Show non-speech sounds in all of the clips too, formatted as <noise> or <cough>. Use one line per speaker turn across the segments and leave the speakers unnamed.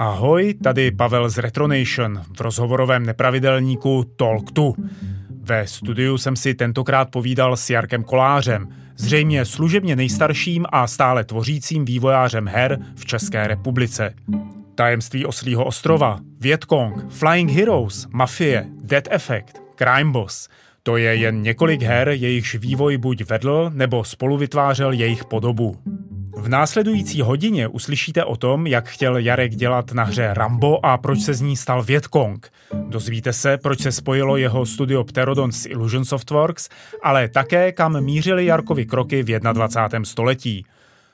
Ahoj, tady Pavel z Retronation v rozhovorovém nepravidelníku Talk to. Ve studiu jsem si tentokrát povídal s Jarkem Kolářem, zřejmě služebně nejstarším a stále tvořícím vývojářem her v České republice. Tajemství Oslího ostrova, Vietcong, Flying Heroes, Mafie, Dead Effect, Crime Boss – to je jen několik her, jejichž vývoj buď vedl, nebo spolu vytvářel jejich podobu. V následující hodině uslyšíte o tom, jak chtěl Jarek dělat na hře Rambo a proč se z ní stal Vietcong. Dozvíte se, proč se spojilo jeho studio Pterodon s Illusion Softworks, ale také kam mířily Jarkovi kroky v 21. století.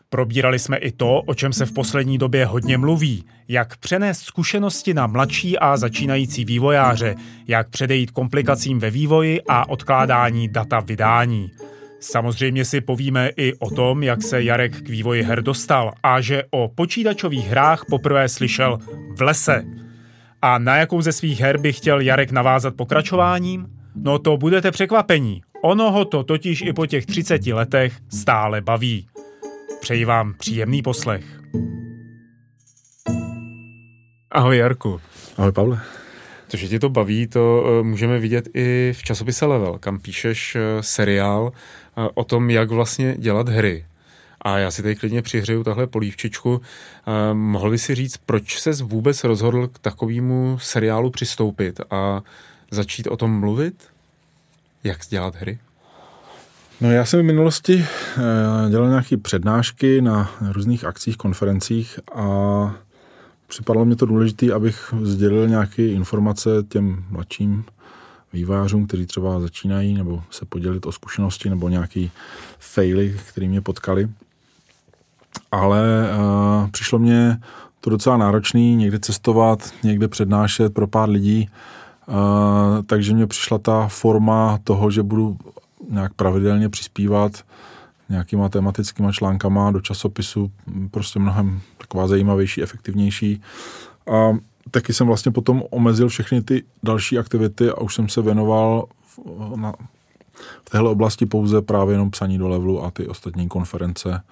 Probírali jsme i to, o čem se v poslední době hodně mluví, jak přenést zkušenosti na mladší a začínající vývojáře, jak předejít komplikacím ve vývoji a odkládání data vydání. Samozřejmě si povíme i o tom, jak se Jarek k vývoji her dostal a že o počítačových hrách poprvé slyšel v lese. A na jakou ze svých her by chtěl Jarek navázat pokračováním? No to budete překvapení. Ono ho to totiž i po těch 30 letech stále baví. Přeji vám příjemný poslech. Ahoj Jarku.
Ahoj Pavle.
To, že tě to baví, to eh, můžeme vidět i v časopise Level, kam píšeš eh, seriál o tom, jak vlastně dělat hry. A já si tady klidně přihřeju tahle polívčičku. Mohl by si říct, proč se vůbec rozhodl k takovému seriálu přistoupit a začít o tom mluvit? Jak dělat hry?
No já jsem v minulosti dělal nějaké přednášky na různých akcích, konferencích a připadalo mě to důležité, abych sdělil nějaké informace těm mladším vývářům, kteří třeba začínají, nebo se podělit o zkušenosti, nebo nějaký faily, které mě potkali. Ale uh, přišlo mě to docela náročný, někde cestovat, někde přednášet pro pár lidí, uh, takže mě přišla ta forma toho, že budu nějak pravidelně přispívat nějakýma tematickýma článkama do časopisu, prostě mnohem taková zajímavější, efektivnější. A taky jsem vlastně potom omezil všechny ty další aktivity a už jsem se věnoval v, na, v téhle oblasti pouze právě jenom psaní do levelu a ty ostatní konference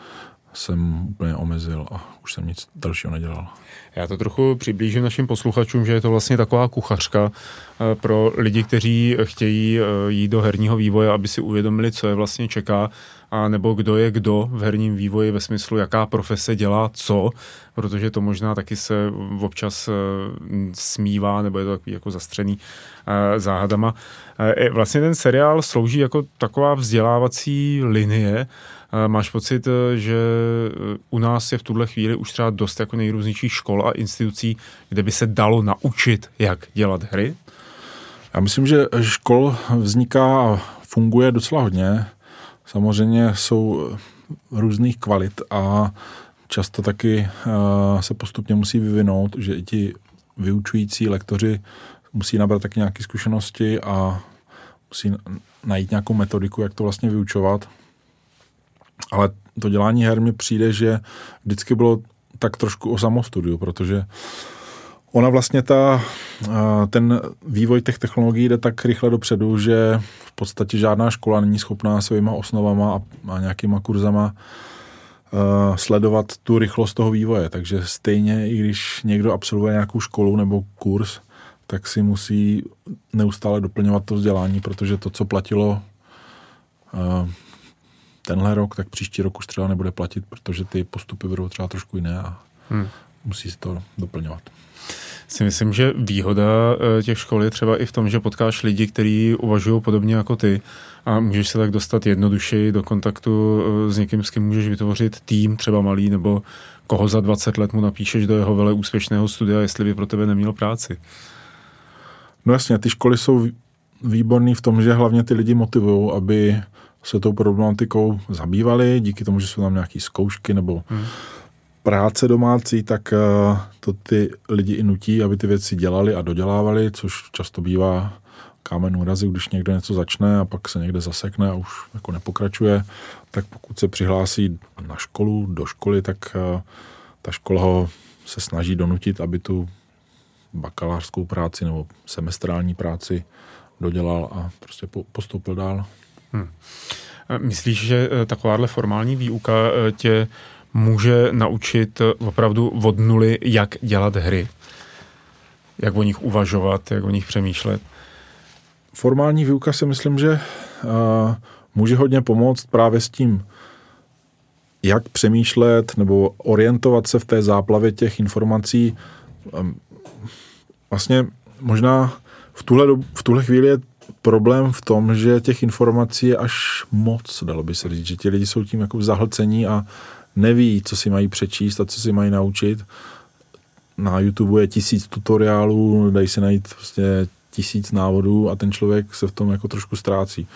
jsem úplně omezil a už jsem nic dalšího nedělal.
Já to trochu přiblížím našim posluchačům, že je to vlastně taková kuchařka eh, pro lidi, kteří chtějí eh, jít do herního vývoje, aby si uvědomili, co je vlastně čeká, a nebo kdo je kdo v herním vývoji ve smyslu, jaká profese dělá co, protože to možná taky se občas eh, smívá, nebo je to takový jako zastřený záhadama. Vlastně ten seriál slouží jako taková vzdělávací linie, Máš pocit, eh, že eh, u nás je v tuhle chvíli už třeba dost jako nejrůznějších škol a institucí, kde by se dalo naučit, jak dělat hry?
Já myslím, že škol vzniká a funguje docela hodně. Samozřejmě jsou různých kvalit a často taky eh, se postupně musí vyvinout, že i ti vyučující lektoři musí nabrat taky nějaké zkušenosti a musí najít nějakou metodiku, jak to vlastně vyučovat. Ale to dělání her mi přijde, že vždycky bylo tak trošku o samostudiu, protože ona vlastně ta, ten vývoj těch technologií jde tak rychle dopředu, že v podstatě žádná škola není schopná svýma osnovama a, a nějakýma kurzama sledovat tu rychlost toho vývoje. Takže stejně, i když někdo absolvuje nějakou školu nebo kurz, tak si musí neustále doplňovat to vzdělání, protože to, co platilo tenhle rok, tak příští rok už třeba nebude platit, protože ty postupy budou třeba trošku jiné a hmm. musí se to doplňovat.
Si myslím, že výhoda eh, těch škol je třeba i v tom, že potkáš lidi, kteří uvažují podobně jako ty a můžeš se tak dostat jednodušeji do kontaktu eh, s někým, s kým můžeš vytvořit tým, třeba malý, nebo koho za 20 let mu napíšeš do jeho vele úspěšného studia, jestli by pro tebe neměl práci.
No jasně, ty školy jsou výborný v tom, že hlavně ty lidi motivují, aby se tou problematikou zabývali, díky tomu, že jsou tam nějaké zkoušky nebo hmm. práce domácí, tak eh, to ty lidi i nutí, aby ty věci dělali a dodělávali, což často bývá kámen úrazy, když někdo něco začne a pak se někde zasekne a už jako nepokračuje, tak pokud se přihlásí na školu, do školy, tak eh, ta škola ho se snaží donutit, aby tu bakalářskou práci nebo semestrální práci dodělal a prostě postoupil dál. Hmm.
Myslíš, že takováhle formální výuka tě může naučit opravdu od nuly, jak dělat hry, jak o nich uvažovat, jak o nich přemýšlet.
Formální výuka si myslím, že uh, může hodně pomoct právě s tím, jak přemýšlet nebo orientovat se v té záplavě těch informací. Um, vlastně možná v tuhle, v tuhle chvíli je problém v tom, že těch informací je až moc, dalo by se říct, že ti lidi jsou tím jako zahlcení a neví, co si mají přečíst a co si mají naučit. Na YouTube je tisíc tutoriálů, dají se najít prostě tisíc návodů a ten člověk se v tom jako trošku ztrácí.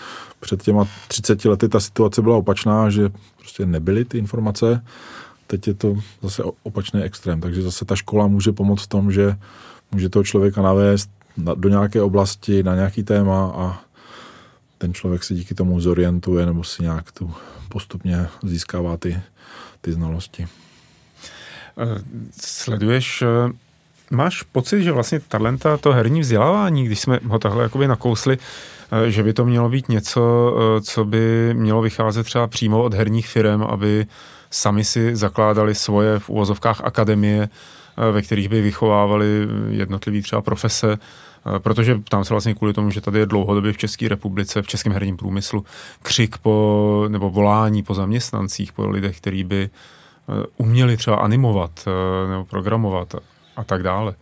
Před těma 30 lety ta situace byla opačná, že prostě nebyly ty informace, teď je to zase opačný extrém, takže zase ta škola může pomoct v tom, že může toho člověka navést do nějaké oblasti, na nějaký téma a ten člověk se díky tomu zorientuje nebo si nějak tu postupně získává ty ty znalosti.
Eh, sleduješ, eh, máš pocit, že vlastně talenta, to herní vzdělávání, když jsme ho takhle jakoby nakousli, eh, že by to mělo být něco, co by mělo vycházet třeba přímo od herních firm, aby sami si zakládali svoje v úvozovkách akademie, ve kterých by vychovávali jednotlivý třeba profese, protože tam se vlastně kvůli tomu, že tady je dlouhodobě v České republice, v českém herním průmyslu, křik po, nebo volání po zaměstnancích, po lidech, kteří by eh, uměli třeba animovat eh, nebo programovat a tak dále.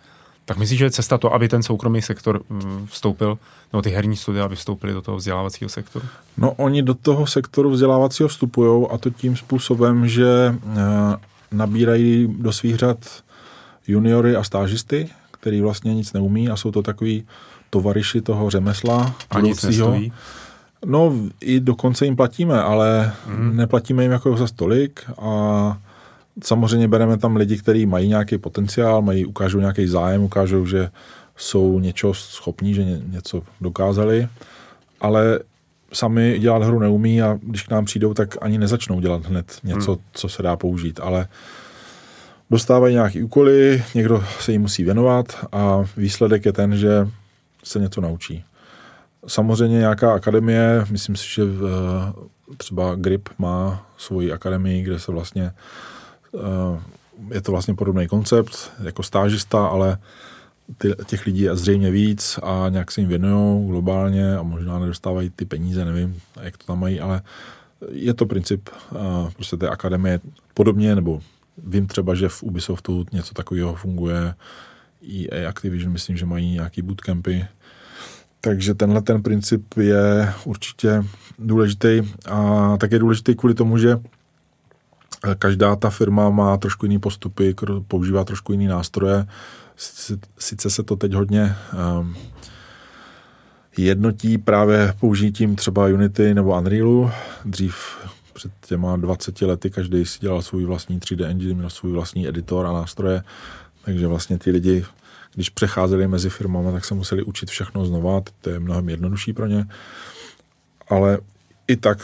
Tak myslíš, že je cesta to, aby ten soukromý sektor mm, vstoupil, nebo ty herní studia, aby vstoupili do toho vzdělávacího sektoru?
No, oni do toho sektoru vzdělávacího vstupují a to tím způsobem, že eh, nabírají do svých řad juniory a stážisty, který vlastně nic neumí a jsou to takový tovariši toho řemesla.
A nic nestojí?
No, i dokonce jim platíme, ale mm. neplatíme jim jako za stolik a samozřejmě bereme tam lidi, kteří mají nějaký potenciál, mají, ukážou nějaký zájem, ukážou, že jsou něčeho schopní, že ně, něco dokázali, ale sami dělat hru neumí a když k nám přijdou, tak ani nezačnou dělat hned něco, hmm. co se dá použít, ale dostávají nějaké úkoly, někdo se jim musí věnovat a výsledek je ten, že se něco naučí. Samozřejmě nějaká akademie, myslím si, že třeba GRIP má svoji akademii, kde se vlastně eh, je to vlastně podobný koncept jako stážista, ale ty, těch lidí je zřejmě víc a nějak se jim věnují globálně a možná nedostávají ty peníze, nevím, jak to tam mají, ale je to princip uh, prostě té akademie podobně, nebo Vím třeba, že v Ubisoftu něco takového funguje. EA Activision, myslím, že mají nějaký bootcampy. Takže tenhle ten princip je určitě důležitý a tak je důležitý kvůli tomu, že každá ta firma má trošku jiný postupy, používá trošku jiný nástroje. Sice se to teď hodně um, jednotí právě použitím třeba Unity nebo Unrealu. Dřív před těma 20 lety každý si dělal svůj vlastní 3D engine, měl svůj vlastní editor a nástroje, takže vlastně ty lidi, když přecházeli mezi firmami, tak se museli učit všechno znova, to je mnohem jednodušší pro ně, ale i tak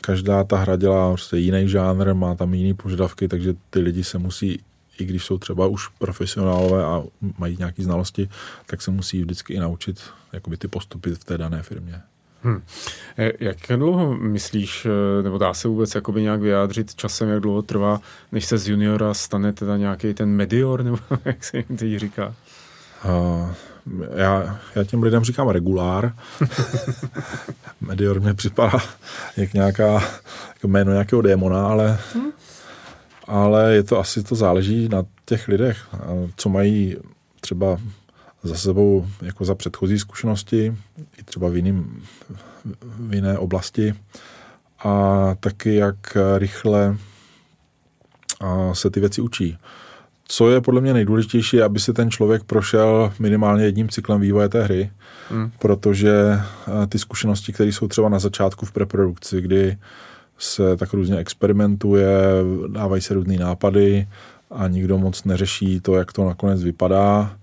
každá ta hra dělá prostě jiný žánr, má tam jiný požadavky, takže ty lidi se musí, i když jsou třeba už profesionálové a mají nějaké znalosti, tak se musí vždycky i naučit jakoby ty postupy v té dané firmě. Hmm.
Jak dlouho myslíš, eh, nebo dá se vůbec jakoby nějak vyjádřit časem, jak dlouho trvá, než se z juniora stane teda nějaký ten medior, <laughs> nebo jak se jim teď říká?
Uh, já, já těm lidem říkám regulár. <laughs> medior mě připadá jak nějaká jako jméno nějakého démona, ale, hmm. ale je to asi to záleží na těch lidech, co mají třeba za sebou jako za předchozí zkušenosti, i třeba v, jiným, v jiné oblasti a taky jak rychle se ty věci učí. Co je podle mě nejdůležitější, aby se ten člověk prošel minimálně jedním cyklem vývoje té hry, hmm. protože ty zkušenosti, které jsou třeba na začátku v preprodukci, kdy se tak různě experimentuje, dávají se různé nápady, a nikdo moc neřeší to, jak to nakonec vypadá,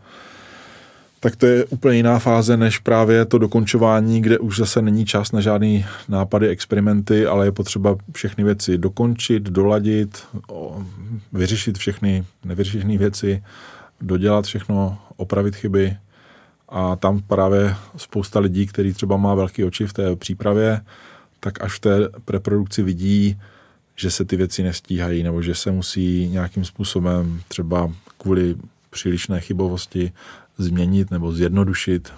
tak to je úplně jiná fáze než právě to dokončování, kde už zase není čas na žádný nápady, experimenty, ale je potřeba všechny věci dokončit, doladit, vyřešit všechny nevyřešené věci, dodělat všechno, opravit chyby. A tam právě spousta lidí, který třeba má velký oči v té přípravě, tak až v té preprodukci vidí, že se ty věci nestíhají nebo že se musí nějakým způsobem třeba kvůli přílišné chybovosti změnit nebo zjednodušit,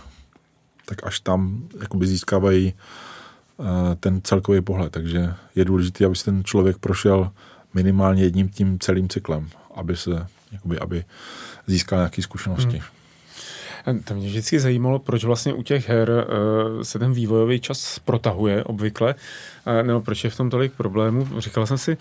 tak až tam jakoby získávají eh, ten celkový pohled. Takže je důležité, aby se ten člověk prošel minimálně jedním tím celým cyklem, aby se, jakoby, aby získal nějaké zkušenosti.
Hmm. To mě vždycky zajímalo, proč vlastně u těch her uh, se ten vývojový čas protahuje obvykle, nebo proč je v tom tolik problémů. Říkal jsem si,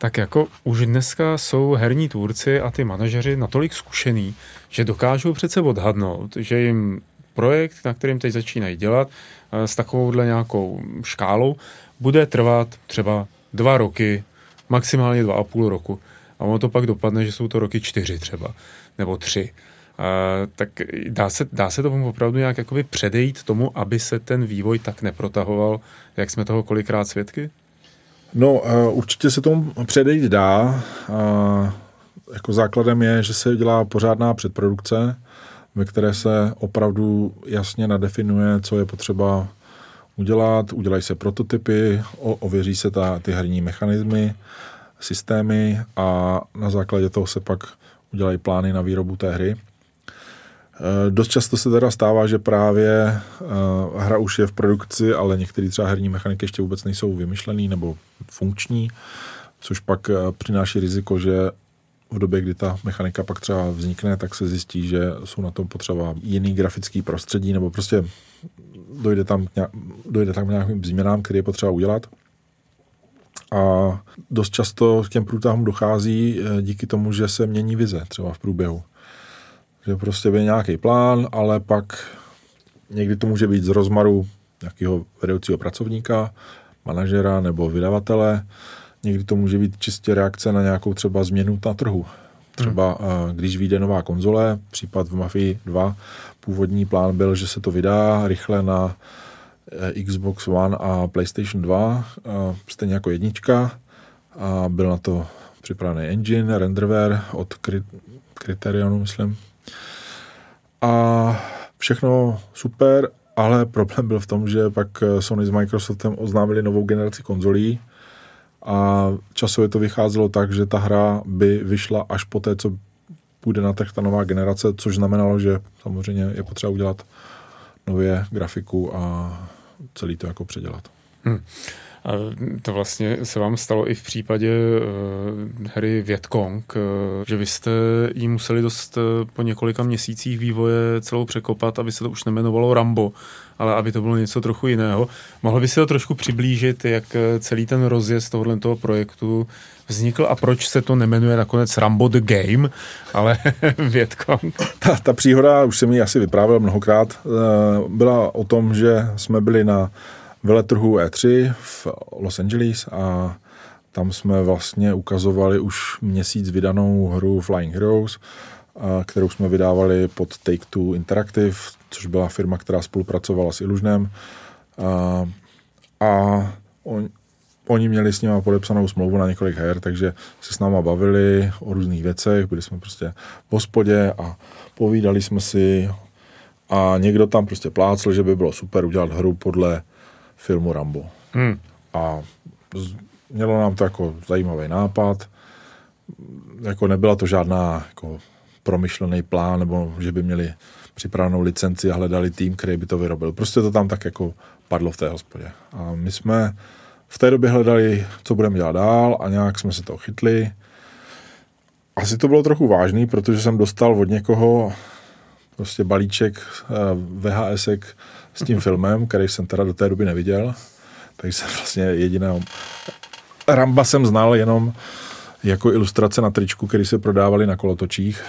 tak jako už dneska jsou herní tvůrci a ty manažeři natolik zkušený, že dokážou přece odhadnout, že jim projekt, na kterým teď začínají dělat, eh, s takovouhle nějakou škálou, bude trvat třeba dva roky, maximálně dva a půl roku. A ono to pak dopadne, že jsou to roky čtyři třeba, nebo tři. Uh, tak dá se, dá se tomu opravdu nějak jakoby předejít tomu, aby se ten vývoj tak neprotahoval, jak jsme toho kolikrát svědky?
No, uh, určitě se tomu předejít dá. Uh, jako základem je, že se dělá pořádná předprodukce, ve které se opravdu jasně nadefinuje, co je potřeba udělat. Udělají se prototypy, ověří se ta, ty herní mechanismy, systémy a na základě toho se pak udělají plány na výrobu té hry. Eh, dost často se teda stává, že právě uh, hra už je v produkci, ale některé třeba herní mechaniky ještě vůbec nejsou vymyšlený nebo funkční, což pak uh, přináší riziko, že v době, kdy ta mechanika pak třeba vznikne, tak se zjistí, že jsou na tom potřeba jiný grafický prostředí, nebo prostě dojde tam, dojde tam k nějakým změnám, které je potřeba udělat. A dost často k těm průtahům dochází díky tomu, že se mění vize třeba v průběhu. Že prostě byl nějaký plán, ale pak někdy to může být z rozmaru nějakého vedoucího pracovníka, manažera nebo vydavatele. Někdy to může být čistě reakce na nějakou třeba změnu na trhu. Třeba hmm. když vyjde nová konzole, případ v Mafii 2, původní plán byl, že se to vydá rychle na eh, Xbox One a PlayStation 2, stejně jako jednička. A byl na to připravený engine, renderware od Criterionu, myslím, a všechno super, ale problém byl v tom, že pak Sony s Microsoftem oznámili novou generaci konzolí a časově to vycházelo tak, že ta hra by vyšla až po té, co půjde na trh ta nová generace, což znamenalo, že samozřejmě je potřeba udělat nově grafiku a celý to jako předělat. Hmm.
A to vlastně se vám stalo i v případě uh, hry Vietkong, uh, že vy jste jí museli dost uh, po několika měsících vývoje celou překopat, aby se to už nemenovalo Rambo, ale aby to bylo něco trochu jiného. Mohl by si to trošku přiblížit, jak celý ten rozjezd tohoto toho projektu vznikl a proč se to nemenuje nakonec Rambo the Game, ale <laughs> Vietkong?
Ta, ta příhoda, už jsem ji asi vyprávěl mnohokrát, byla o tom, že jsme byli na veletrhu E3 v Los Angeles a tam jsme vlastně ukazovali už měsíc vydanou hru Flying Heroes, kterou jsme vydávali pod Take-Two Interactive, což byla firma, která spolupracovala s Illusionem. A, a on, oni měli s nimi podepsanou smlouvu na několik her, takže se s náma bavili o různých věcech, byli jsme prostě v hospodě a povídali jsme si a někdo tam prostě plácl, že by bylo super udělat hru podle filmu Rambo. Hmm. A mělo nám to jako zajímavý nápad. Jako nebyla to žádná jako promyšlený plán, nebo že by měli připravenou licenci a hledali tým, který by to vyrobil. Prostě to tam tak jako padlo v té hospodě. A my jsme v té době hledali, co budeme dělat dál a nějak jsme se toho chytli. Asi to bylo trochu vážný, protože jsem dostal od někoho prostě balíček eh, VHSek s tím filmem, který jsem teda do té doby neviděl. Takže jsem vlastně jediného Ramba jsem znal jenom jako ilustrace na tričku, který se prodávali na kolotočích.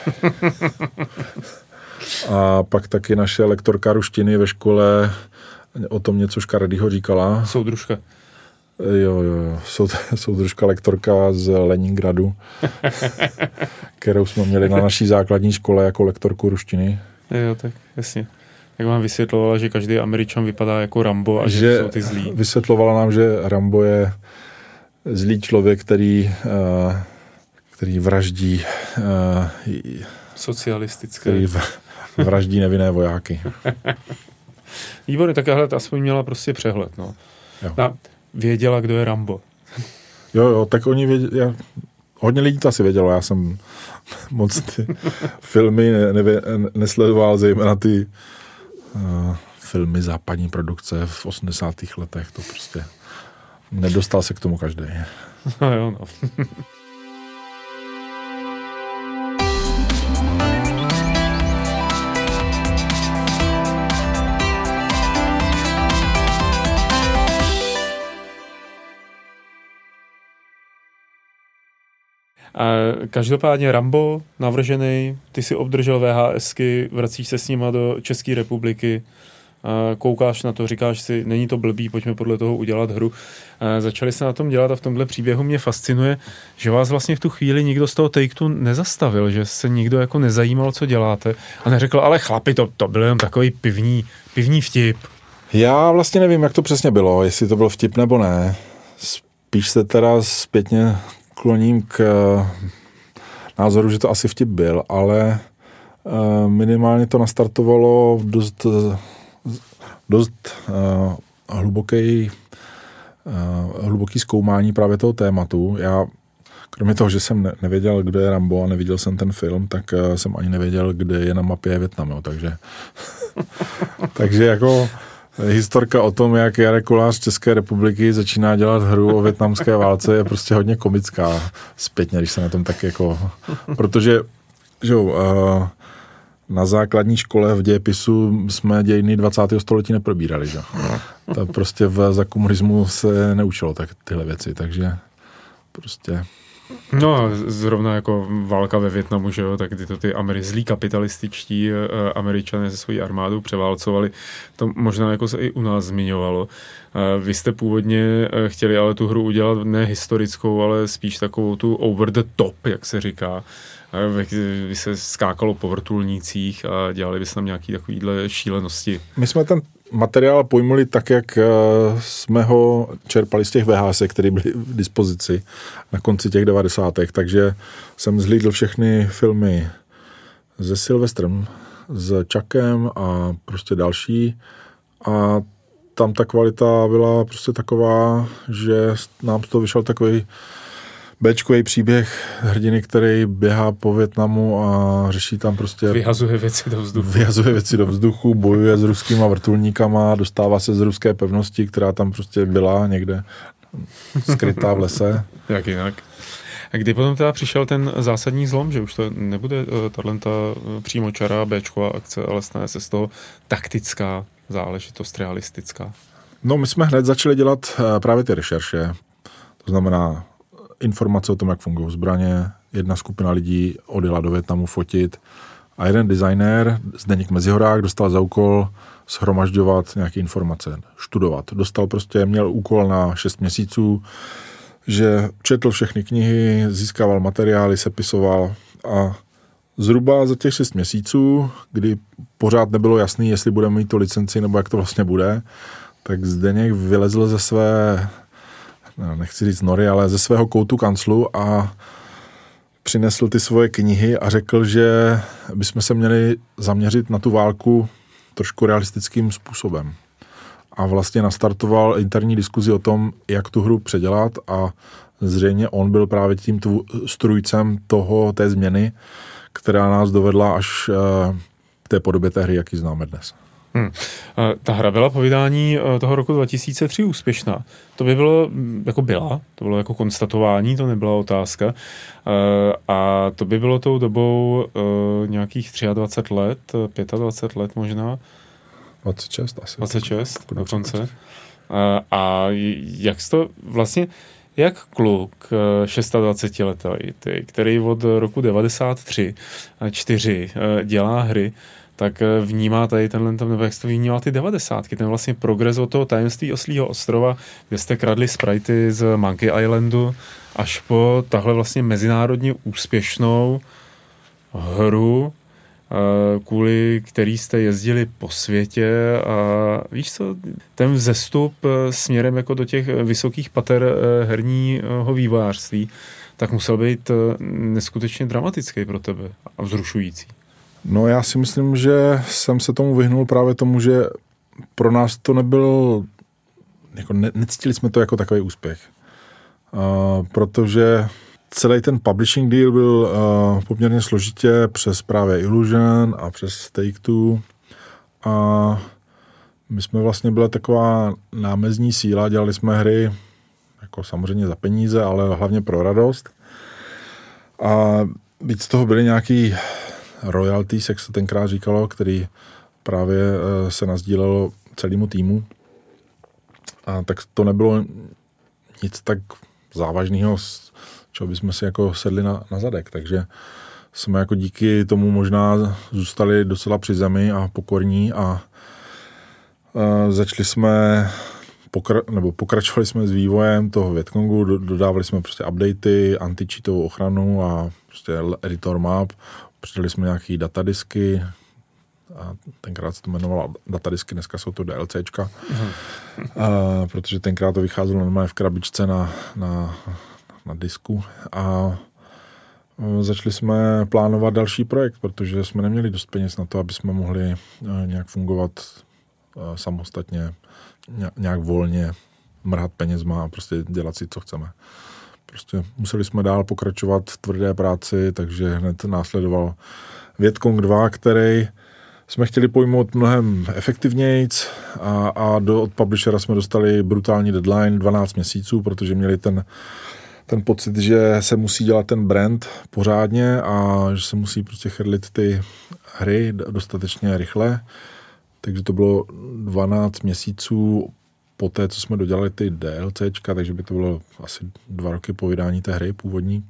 A pak taky naše lektorka ruštiny ve škole o tom něco škaredýho říkala.
Soudružka.
Jo, jo, jo. Troška lektorka z Leningradu, <laughs> kterou jsme měli na naší základní škole jako lektorku ruštiny.
Jo, tak jasně. Jak vám vysvětlovala, že každý Američan vypadá jako Rambo a že, že jsou ty zlí.
Vysvětlovala nám, že Rambo je zlý člověk, který, uh, který vraždí uh,
socialistické.
Který vraždí nevinné vojáky. <laughs>
Výborně, tak hele, aspoň měla prostě přehled. No. Jo. A věděla, kdo je Rambo. <laughs>
Jo, jo, tak oni věděli, já, hodně lidí to asi vědělo, já jsem <laughs> moc ty filmy ne, nevě, nesledoval, zejména ty filmy západní produkce v 80. letech, to prostě nedostal se k tomu každý.
No jo, no. Každopádně Rambo navržený, ty si obdržel VHSky, vracíš se s nima do České republiky, koukáš na to, říkáš si, není to blbý, pojďme podle toho udělat hru. Začali se na tom dělat a v tomhle příběhu mě fascinuje, že vás vlastně v tu chvíli nikdo z toho take nezastavil, že se nikdo jako nezajímal, co děláte a neřekl, ale chlapi, to, to byl jen takový pivní, pivní vtip.
Já vlastně nevím, jak to přesně bylo, jestli to byl vtip nebo ne. Spíš se teda zpětně kloním k eh, názoru, že to asi vtip byl, ale eh, minimálně to nastartovalo dost, dost eh, hluboký, hluboký zkoumání právě toho tématu. Já kromě toho, že jsem nevěděl, kdo je Rambo a neviděl jsem ten film, tak jsem ani nevěděl, kde je na mapě Větnam, jo, takže <laughs> takže jako historka o tom, jak Jarek Kolář České republiky začíná dělat hru o větnamské válce je prostě hodně komická zpětně, když se na tom tak jako... Protože, že jo, na základní škole v dějepisu jsme dějiny 20. století neprobírali, že? To prostě v, za komunismu se neučilo tak tyhle věci, takže prostě
No zrovna jako válka ve Větnamu, že jo, tak tyto ty Ameri, zlí kapitalističtí uh, američané se svojí armádou převálcovali. To možná jako se i u nás zmiňovalo. Uh, vy jste původně uh, chtěli ale tu hru udělat ne historickou, ale spíš takovou tu over the top, jak se říká. Vy se skákalo po vrtulnících a dělali byste tam nějaké takovéhle šílenosti.
My jsme ten materiál pojmuli tak, jak eh, jsme ho čerpali z těch VHS, které byly v dispozici na konci těch 90. Takže jsem zhlídl všechny filmy se Silvestrem, s Chuckem a prostě další a tam ta kvalita byla prostě taková, že nám z toho vyšel takový Bčkový příběh hrdiny, který běhá po Větnamu a řeší tam prostě...
Vyhazuje věci do vzduchu.
Vyhazuje věci do vzduchu, bojuje s ruskýma vrtulníkama, dostává se z ruské pevnosti, která tam prostě byla někde skrytá v lese. <laughs>
Jak jinak. A kdy potom teda přišel ten zásadní zlom, že už to nebude uh, tato uh, přímo čará Bčková akce, ale stane se z toho taktická záležitost, realistická?
No, my jsme hned začali dělat uh, právě ty rešerše. To znamená informace o tom, jak fungují zbraně. Jedna skupina lidí odjela do Větnamu fotit a jeden designér, Zdeněk Mezihorák, dostal za úkol shromažďovat nějaké informace, študovat. Dostal prostě, měl úkol na 6 měsíců, že četl všechny knihy, získával materiály, sepisoval a zhruba za těch 6 měsíců, kdy pořád nebylo jasný, jestli budeme mít tu licenci nebo jak to vlastně bude, tak Zdeněk vylezl ze své nechci říct nory, ale ze svého koutu kanclu a přinesl ty svoje knihy a řekl, že bychom se měli zaměřit na tu válku trošku realistickým způsobem. A vlastně nastartoval interní diskuzi o tom, jak tu hru předělat a zřejmě on byl právě tím strujcem toho, té změny, která nás dovedla až eh, k té podobě té hry, jaký známe dnes. Hmm.
Ta hra byla po vydání eh, toho roku 2003 úspěšná. To by bylo, mm, jako byla, to bylo jako konstatování, to nebyla otázka. Eh, a to by bylo tou dobou eh, nějakých 23 let, 25 let možná.
26 asi.
26 dokonce. A jak to vlastně, jak kluk 26 letý, který od roku 93 4 dělá hry, tak eh, vnímá tady tenhle, nebo jak jste vnímal ty devadesátky, ten vlastně progres od toho tajemství Oslího ostrova, kde jste kradli sprajty z Monkey Islandu, až po tahle vlastně mezinárodně úspěšnou hru, eh, kvůli který jste jezdili po světě a víš co, ten vzestup eh, směrem jako do těch vysokých pater herního vývojářství, tak musel být neskutečně dramatický pro tebe a vzrušující.
No já si myslím, že jsem se tomu vyhnul právě tomu, že pro nás to nebyl, jako ne, necítili jsme to jako takový úspěch. Uh, protože celý ten publishing deal byl uh, poměrně složitě přes právě Illusion a přes Take-Two a my jsme vlastně byla taková námezní síla, dělali jsme hry jako samozřejmě za peníze, ale hlavně pro radost. A víc z toho byly nějaký royalties, jak se tenkrát říkalo, který právě eh, se nazdílelo celému týmu. A tak to nebylo nic tak závažného, čeho bychom si jako sedli na, na zadek. Takže jsme jako díky tomu možná zůstali docela při zemi a pokorní a, a začali jsme pokra- nebo pokračovali jsme s vývojem toho Vietcongu, dodávali jsme prostě updaty, anti ochranu a prostě editor map, Přidali jsme nějaký datadisky, a tenkrát se to jmenovalo datadisky, dneska jsou to DLCčka, uh-huh. a, protože tenkrát to vycházelo normálně v krabičce na, na, na disku a začali jsme plánovat další projekt, protože jsme neměli dost peněz na to, aby jsme mohli nějak fungovat samostatně, nějak volně, mrhat penězma a prostě dělat si, co chceme. Prostě museli jsme dál pokračovat v tvrdé práci, takže hned následoval Vietkong 2, který jsme chtěli pojmout mnohem efektivněji a, a do, od publishera jsme dostali brutální deadline 12 měsíců, protože měli ten, ten pocit, že se musí dělat ten brand pořádně a že se musí prostě chrlit ty hry dostatečně rychle. Takže to bylo 12 měsíců po té, co jsme dodělali ty DLCčka, takže by to bylo asi dva roky po vydání té hry původní.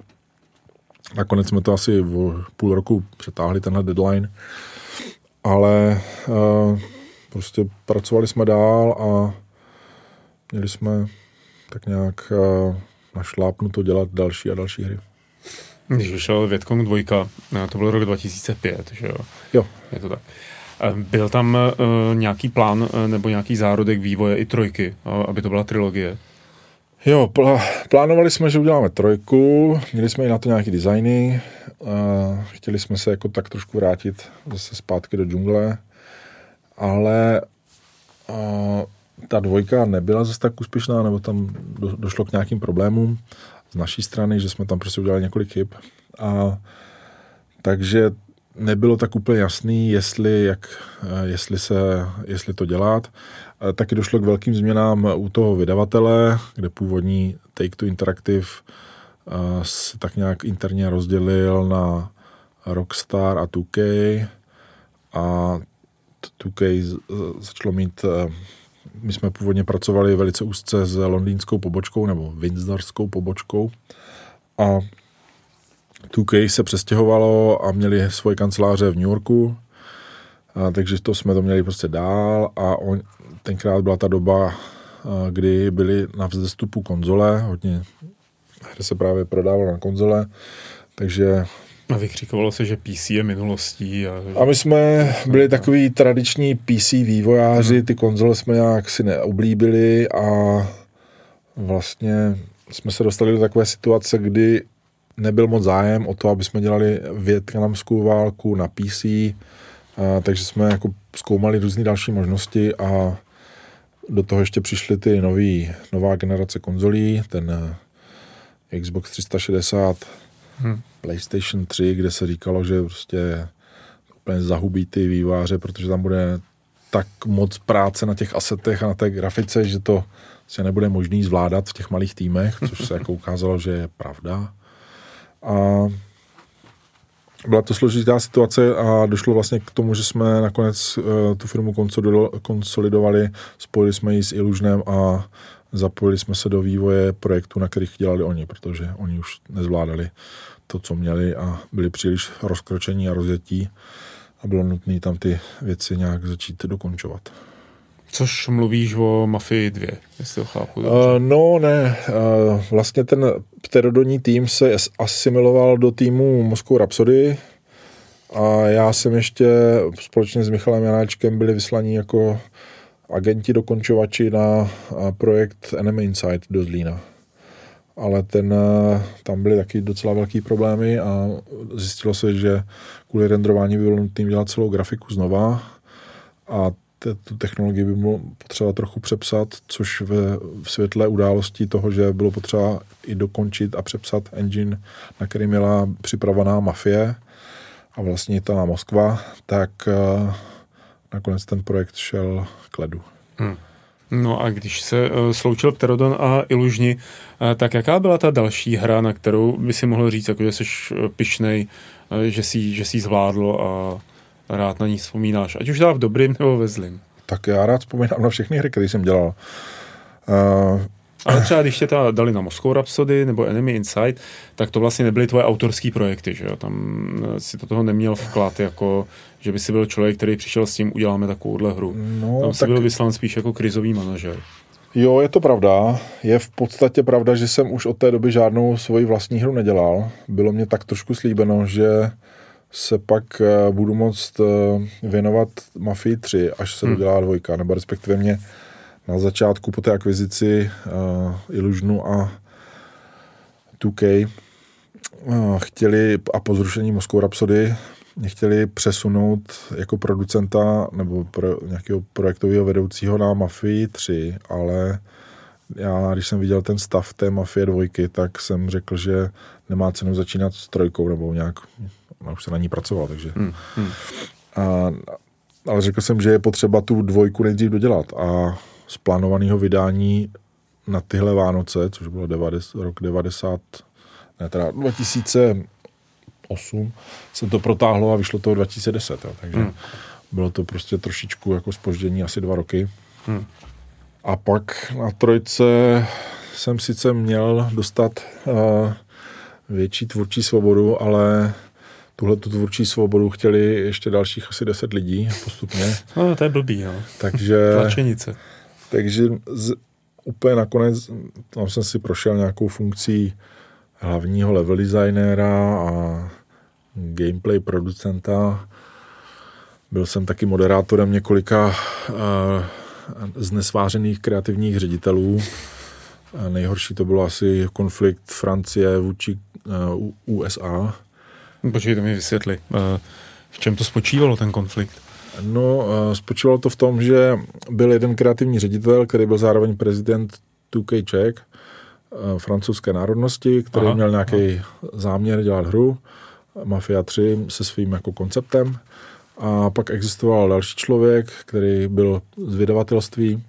Nakonec jsme to asi v půl roku přetáhli, tenhle deadline, ale uh, prostě pracovali jsme dál a měli jsme tak nějak uh, našlápnuto dělat další a další hry.
Když vyšel Vietcong 2, eh, to byl rok 2005, že jo?
Jo.
Je to tak. Byl tam uh, nějaký plán uh, nebo nějaký zárodek vývoje i trojky, uh, aby to byla trilogie?
Jo, pl- plánovali jsme, že uděláme trojku, měli jsme i na to nějaký designy, chtěli jsme se jako tak trošku vrátit zase zpátky do džungle, ale ta dvojka nebyla zase tak úspěšná, nebo tam do, došlo k nějakým problémům z naší strany, že jsme tam prostě udělali několik chyb. A, takže nebylo tak úplně jasný, jestli, jak, eh, jestli, se, jestli to dělat. Eh, taky došlo k velkým změnám u toho vydavatele, kde původní Take-Two Interactive eh, se tak nějak interně rozdělil na Rockstar a 2K a 2K začalo mít my jsme původně pracovali velice úzce s londýnskou pobočkou nebo Windsorskou pobočkou a 2K se přestěhovalo a měli svoje kanceláře v New Yorku, a, takže to jsme to měli prostě dál a on, tenkrát byla ta doba, a, kdy byly na vzestupu konzole, hodně hry se právě prodávalo na konzole, takže
a vykřikovalo se, že PC je minulostí. A,
a my jsme byli takový tradiční PC vývojáři, hmm. ty konzole jsme nějak si neoblíbili a vlastně jsme se dostali do takové situace, kdy nebyl moc zájem o to, aby jsme dělali větnamskou válku na PC, a, takže jsme jako zkoumali různé další možnosti a do toho ještě přišly ty nový, nová generace konzolí, ten eh, Xbox 360, hmm. PlayStation 3, kde se říkalo, že prostě úplně zahubí ty výváře, protože tam bude tak moc práce na těch asetech a na té grafice, že to se nebude možný zvládat v těch malých týmech, což se jako ukázalo, že je pravda. A byla to složitá situace a došlo vlastně k tomu, že jsme nakonec uh, tu firmu konsolidovali, spojili jsme ji s Illusionem a zapojili jsme se do vývoje projektu, na kterých dělali oni, protože oni už nezvládali to, co měli a byli příliš rozkročení a rozjetí. a bylo nutné tam ty věci nějak začít dokončovat.
Což mluvíš o Mafii 2, jestli to chápu.
Uh, no ne, uh, vlastně ten pterodonní tým se asimiloval do týmu Moskou Rhapsody a já jsem ještě společně s Michalem Janáčkem byli vyslaní jako agenti dokončovači na projekt Enemy Insight do Zlína. Ale ten, tam byly taky docela velký problémy a zjistilo se, že kvůli renderování by bylo nutné dělat celou grafiku znova a tu technologii by bylo potřeba trochu přepsat, což ve, v světle událostí toho, že bylo potřeba i dokončit a přepsat engine, na který měla připravená mafie a vlastně ta Moskva, tak uh, nakonec ten projekt šel k ledu. Hmm.
No a když se uh, sloučil Pterodon a Ilužni, uh, tak jaká byla ta další hra, na kterou by si mohl říct, jako že jsi pišnej, uh, že jsi, že jsi zvládl a rád na ní vzpomínáš, ať už dá v dobrým nebo ve zlým.
Tak já rád vzpomínám na všechny hry, které jsem dělal.
Uh, ale třeba když tě ta dali na Moskou Rhapsody nebo Enemy Inside, tak to vlastně nebyly tvoje autorské projekty, že jo? Tam eh, si to toho neměl vklad, jako že by si byl člověk, který přišel s tím, uděláme takovouhle hru. No, Tam tak... byl vyslán spíš jako krizový manažer.
Jo, je to pravda. Je v podstatě pravda, že jsem už od té doby žádnou svoji vlastní hru nedělal. Bylo mě tak trošku slíbeno, že se pak eh, budu moct eh, věnovat Mafii 3, až se hmm. dodělá dvojka, nebo respektive mě na začátku po té akvizici uh, Illusionu a 2K uh, chtěli a po zrušení Moskou Rhapsody mě chtěli přesunout jako producenta nebo pro, nějakého projektového vedoucího na Mafii 3, ale já, když jsem viděl ten stav té Mafie dvojky, tak jsem řekl, že nemá cenu začínat s trojkou nebo nějak a už se na ní pracoval, takže... Hmm, hmm. A, ale řekl jsem, že je potřeba tu dvojku nejdřív dodělat a z plánovaného vydání na tyhle Vánoce, což bylo 90, rok 90, ne teda 2008, se to protáhlo a vyšlo to 2010, jo, takže hmm. bylo to prostě trošičku jako spoždění, asi dva roky. Hmm. A pak na trojce jsem sice měl dostat uh, větší tvůrčí svobodu, ale tuhle tu tvůrčí svobodu chtěli ještě dalších asi 10 lidí postupně. <laughs>
No, to je blbý, no.
Takže...
Tlačenice.
Takže z, úplně nakonec tam jsem si prošel nějakou funkcí hlavního level designéra a gameplay producenta. Byl jsem taky moderátorem několika uh, znesvářených kreativních ředitelů. A nejhorší to bylo asi konflikt Francie vůči uh, USA
Počkej, to mi vysvětli. Eh, v čem to spočívalo, ten konflikt?
No, eh, spočívalo to v tom, že byl jeden kreativní ředitel, který byl zároveň prezident 2K Czech, eh, francouzské národnosti, který aha, měl nějaký aha. záměr dělat hru, Mafia 3 se svým jako konceptem. A pak existoval další člověk, který byl z vydavatelství,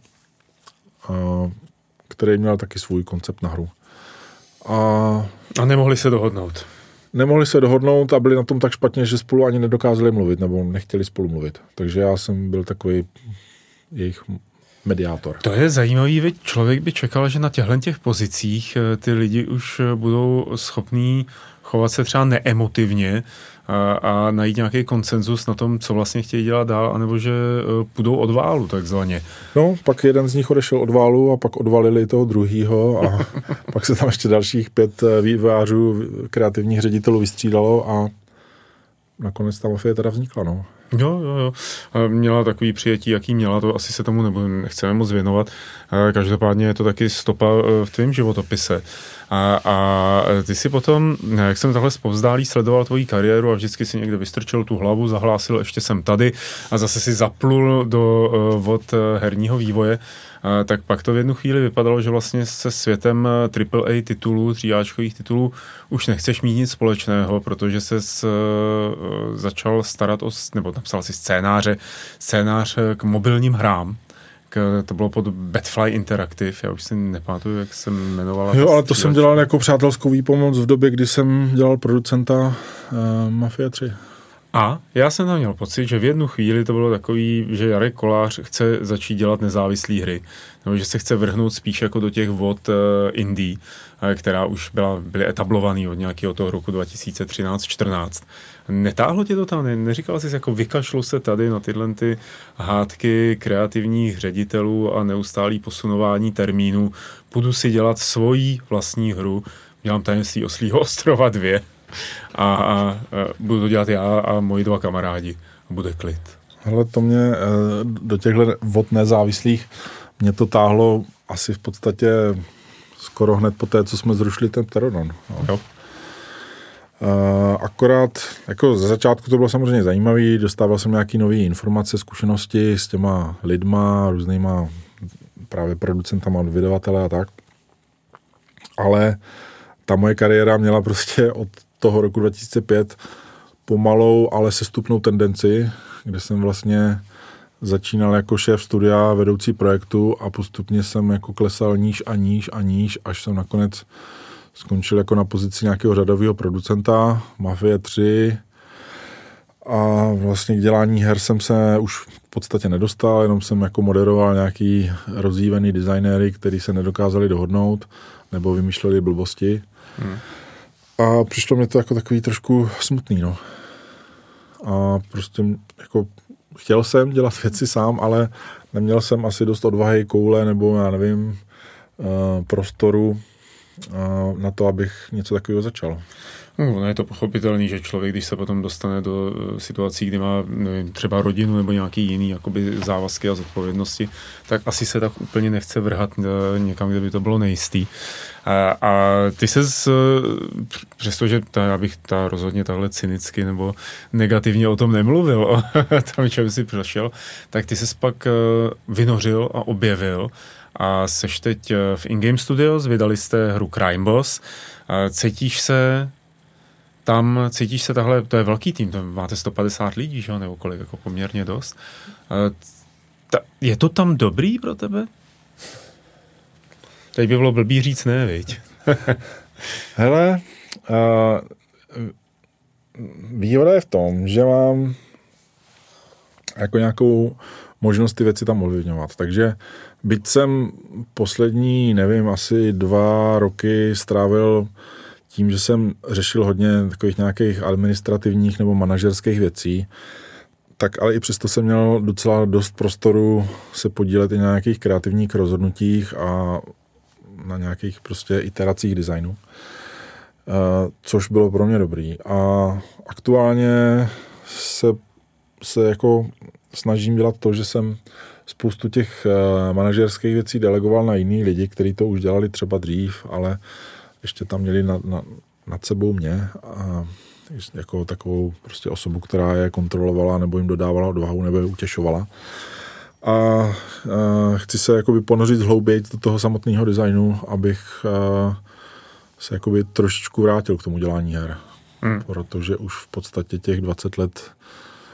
který měl taky svůj koncept na hru.
A, a nemohli se dohodnout
nemohli se dohodnout a byli na tom tak špatně, že spolu ani nedokázali mluvit nebo nechtěli spolu mluvit. Takže já jsem byl takový jejich mediátor.
To je zajímavý, veď člověk by čekal, že na těchto těch pozicích eh, ty lidi už eh, budou schopní chovat se třeba neemotivně, a, a najít nějaký konsenzus na tom, co vlastně chtějí dělat dál, anebo že uh, půjdou od válu takzvaně.
No, pak jeden z nich odešel od válu a pak odvalili toho druhýho a <laughs> pak se tam ještě dalších pět e, vývojářů, kreativních ředitelů vystřídalo a nakonec ta mafie teda vznikla, no.
Jo, jo, jo. Měla takový přijetí, jaký měla, to asi se tomu nebo nechceme moc věnovat. Každopádně je to taky stopa e, v tvém životopise. A, a ty si potom, jak jsem takhle zpovzdálí sledoval tvoji kariéru a vždycky si někde vystrčil tu hlavu, zahlásil, ještě jsem tady a zase si zaplul do e, vod e, herního vývoje, tak pak to v jednu chvíli vypadalo, že vlastně se světem AAA titulů, tříáčkových titulů už nechceš mít nic společného, protože se začal starat o, nebo napsal si scénáře, scénář k mobilním hrám, k, to bylo pod Batfly Interactive, já už si nepamatuju, jak se jmenovala.
Jo, ale to jsem dělal jako přátelskou výpomoc v době, kdy jsem dělal producenta uh, Mafia 3.
A já jsem tam měl pocit, že v jednu chvíli to bylo takový, že Jarek Kolář chce začít dělat nezávislé hry, nebo že se chce vrhnout spíš jako do těch vod uh, indie, uh, která už byla, byly etablovaný od nějakého toho roku 2013-14 Netáhlo tě to tam? Ne, neříkal jsi jako vykašlu se tady na tyhle ty hádky kreativních ředitelů a neustálý posunování termínů. Budu si dělat svoji vlastní hru. Dělám tajemství oslího <laughs> ostrova dvě a, a, a budu to dělat já a moji dva kamarádi. A bude klid.
Hele, to mě eh, do těchto vod nezávislých mě to táhlo asi v podstatě skoro hned po té, co jsme zrušili ten Pterodon. No.
Jo.
Uh, akorát, jako ze začátku to bylo samozřejmě zajímavé, dostával jsem nějaké nové informace, zkušenosti s těma lidma, různýma právě producentama od vydavatele a tak. Ale ta moje kariéra měla prostě od toho roku 2005 pomalou, ale sestupnou tendenci, kde jsem vlastně začínal jako šéf studia, vedoucí projektu a postupně jsem jako klesal níž a níž a níž, až jsem nakonec skončil jako na pozici nějakého řadového producenta, Mafie 3 a vlastně k dělání her jsem se už v podstatě nedostal, jenom jsem jako moderoval nějaký rozdívený designéry, kteří se nedokázali dohodnout nebo vymýšleli blbosti. Hmm. A přišlo mě to jako takový trošku smutný, no. A prostě jako chtěl jsem dělat věci sám, ale neměl jsem asi dost odvahy, koule nebo já nevím, eh, prostoru eh, na to, abych něco takového začal.
No, je to pochopitelný, že člověk, když se potom dostane do eh, situací, kdy má nevím, třeba rodinu nebo nějaký jiný jakoby závazky a zodpovědnosti, tak asi se tak úplně nechce vrhat někam, kde by to bylo nejistý. A, a ty se, přestože ta, já bych ta rozhodně takhle cynicky nebo negativně o tom nemluvil, <laughs> o tom, čem si prošel, tak ty se pak vynořil a objevil a seš teď v Ingame Studios, vydali jste hru Crime Boss. Cítíš se tam cítíš se tahle, to je velký tým, tam máte 150 lidí, že? nebo kolik, jako poměrně dost. Ta, je to tam dobrý pro tebe? Teď by bylo blbý říct ne, viď? <laughs>
Hele, uh, výhoda je v tom, že mám jako nějakou možnost ty věci tam ovlivňovat. Takže byť jsem poslední, nevím, asi dva roky strávil tím, že jsem řešil hodně takových nějakých administrativních nebo manažerských věcí, tak ale i přesto jsem měl docela dost prostoru se podílet i na nějakých kreativních rozhodnutích a na nějakých prostě iteracích designu, eh, což bylo pro mě dobrý. A aktuálně se, se jako snažím dělat to, že jsem spoustu těch eh, manažerských věcí delegoval na jiný lidi, kteří to už dělali třeba dřív, ale ještě tam měli na, na, nad sebou mě a jako takovou prostě osobu, která je kontrolovala nebo jim dodávala odvahu nebo je utěšovala. A, a chci se jakoby ponořit hlouběji do toho samotného designu, abych a, se jakoby trošičku vrátil k tomu dělání her. Hmm. Protože už v podstatě těch 20 let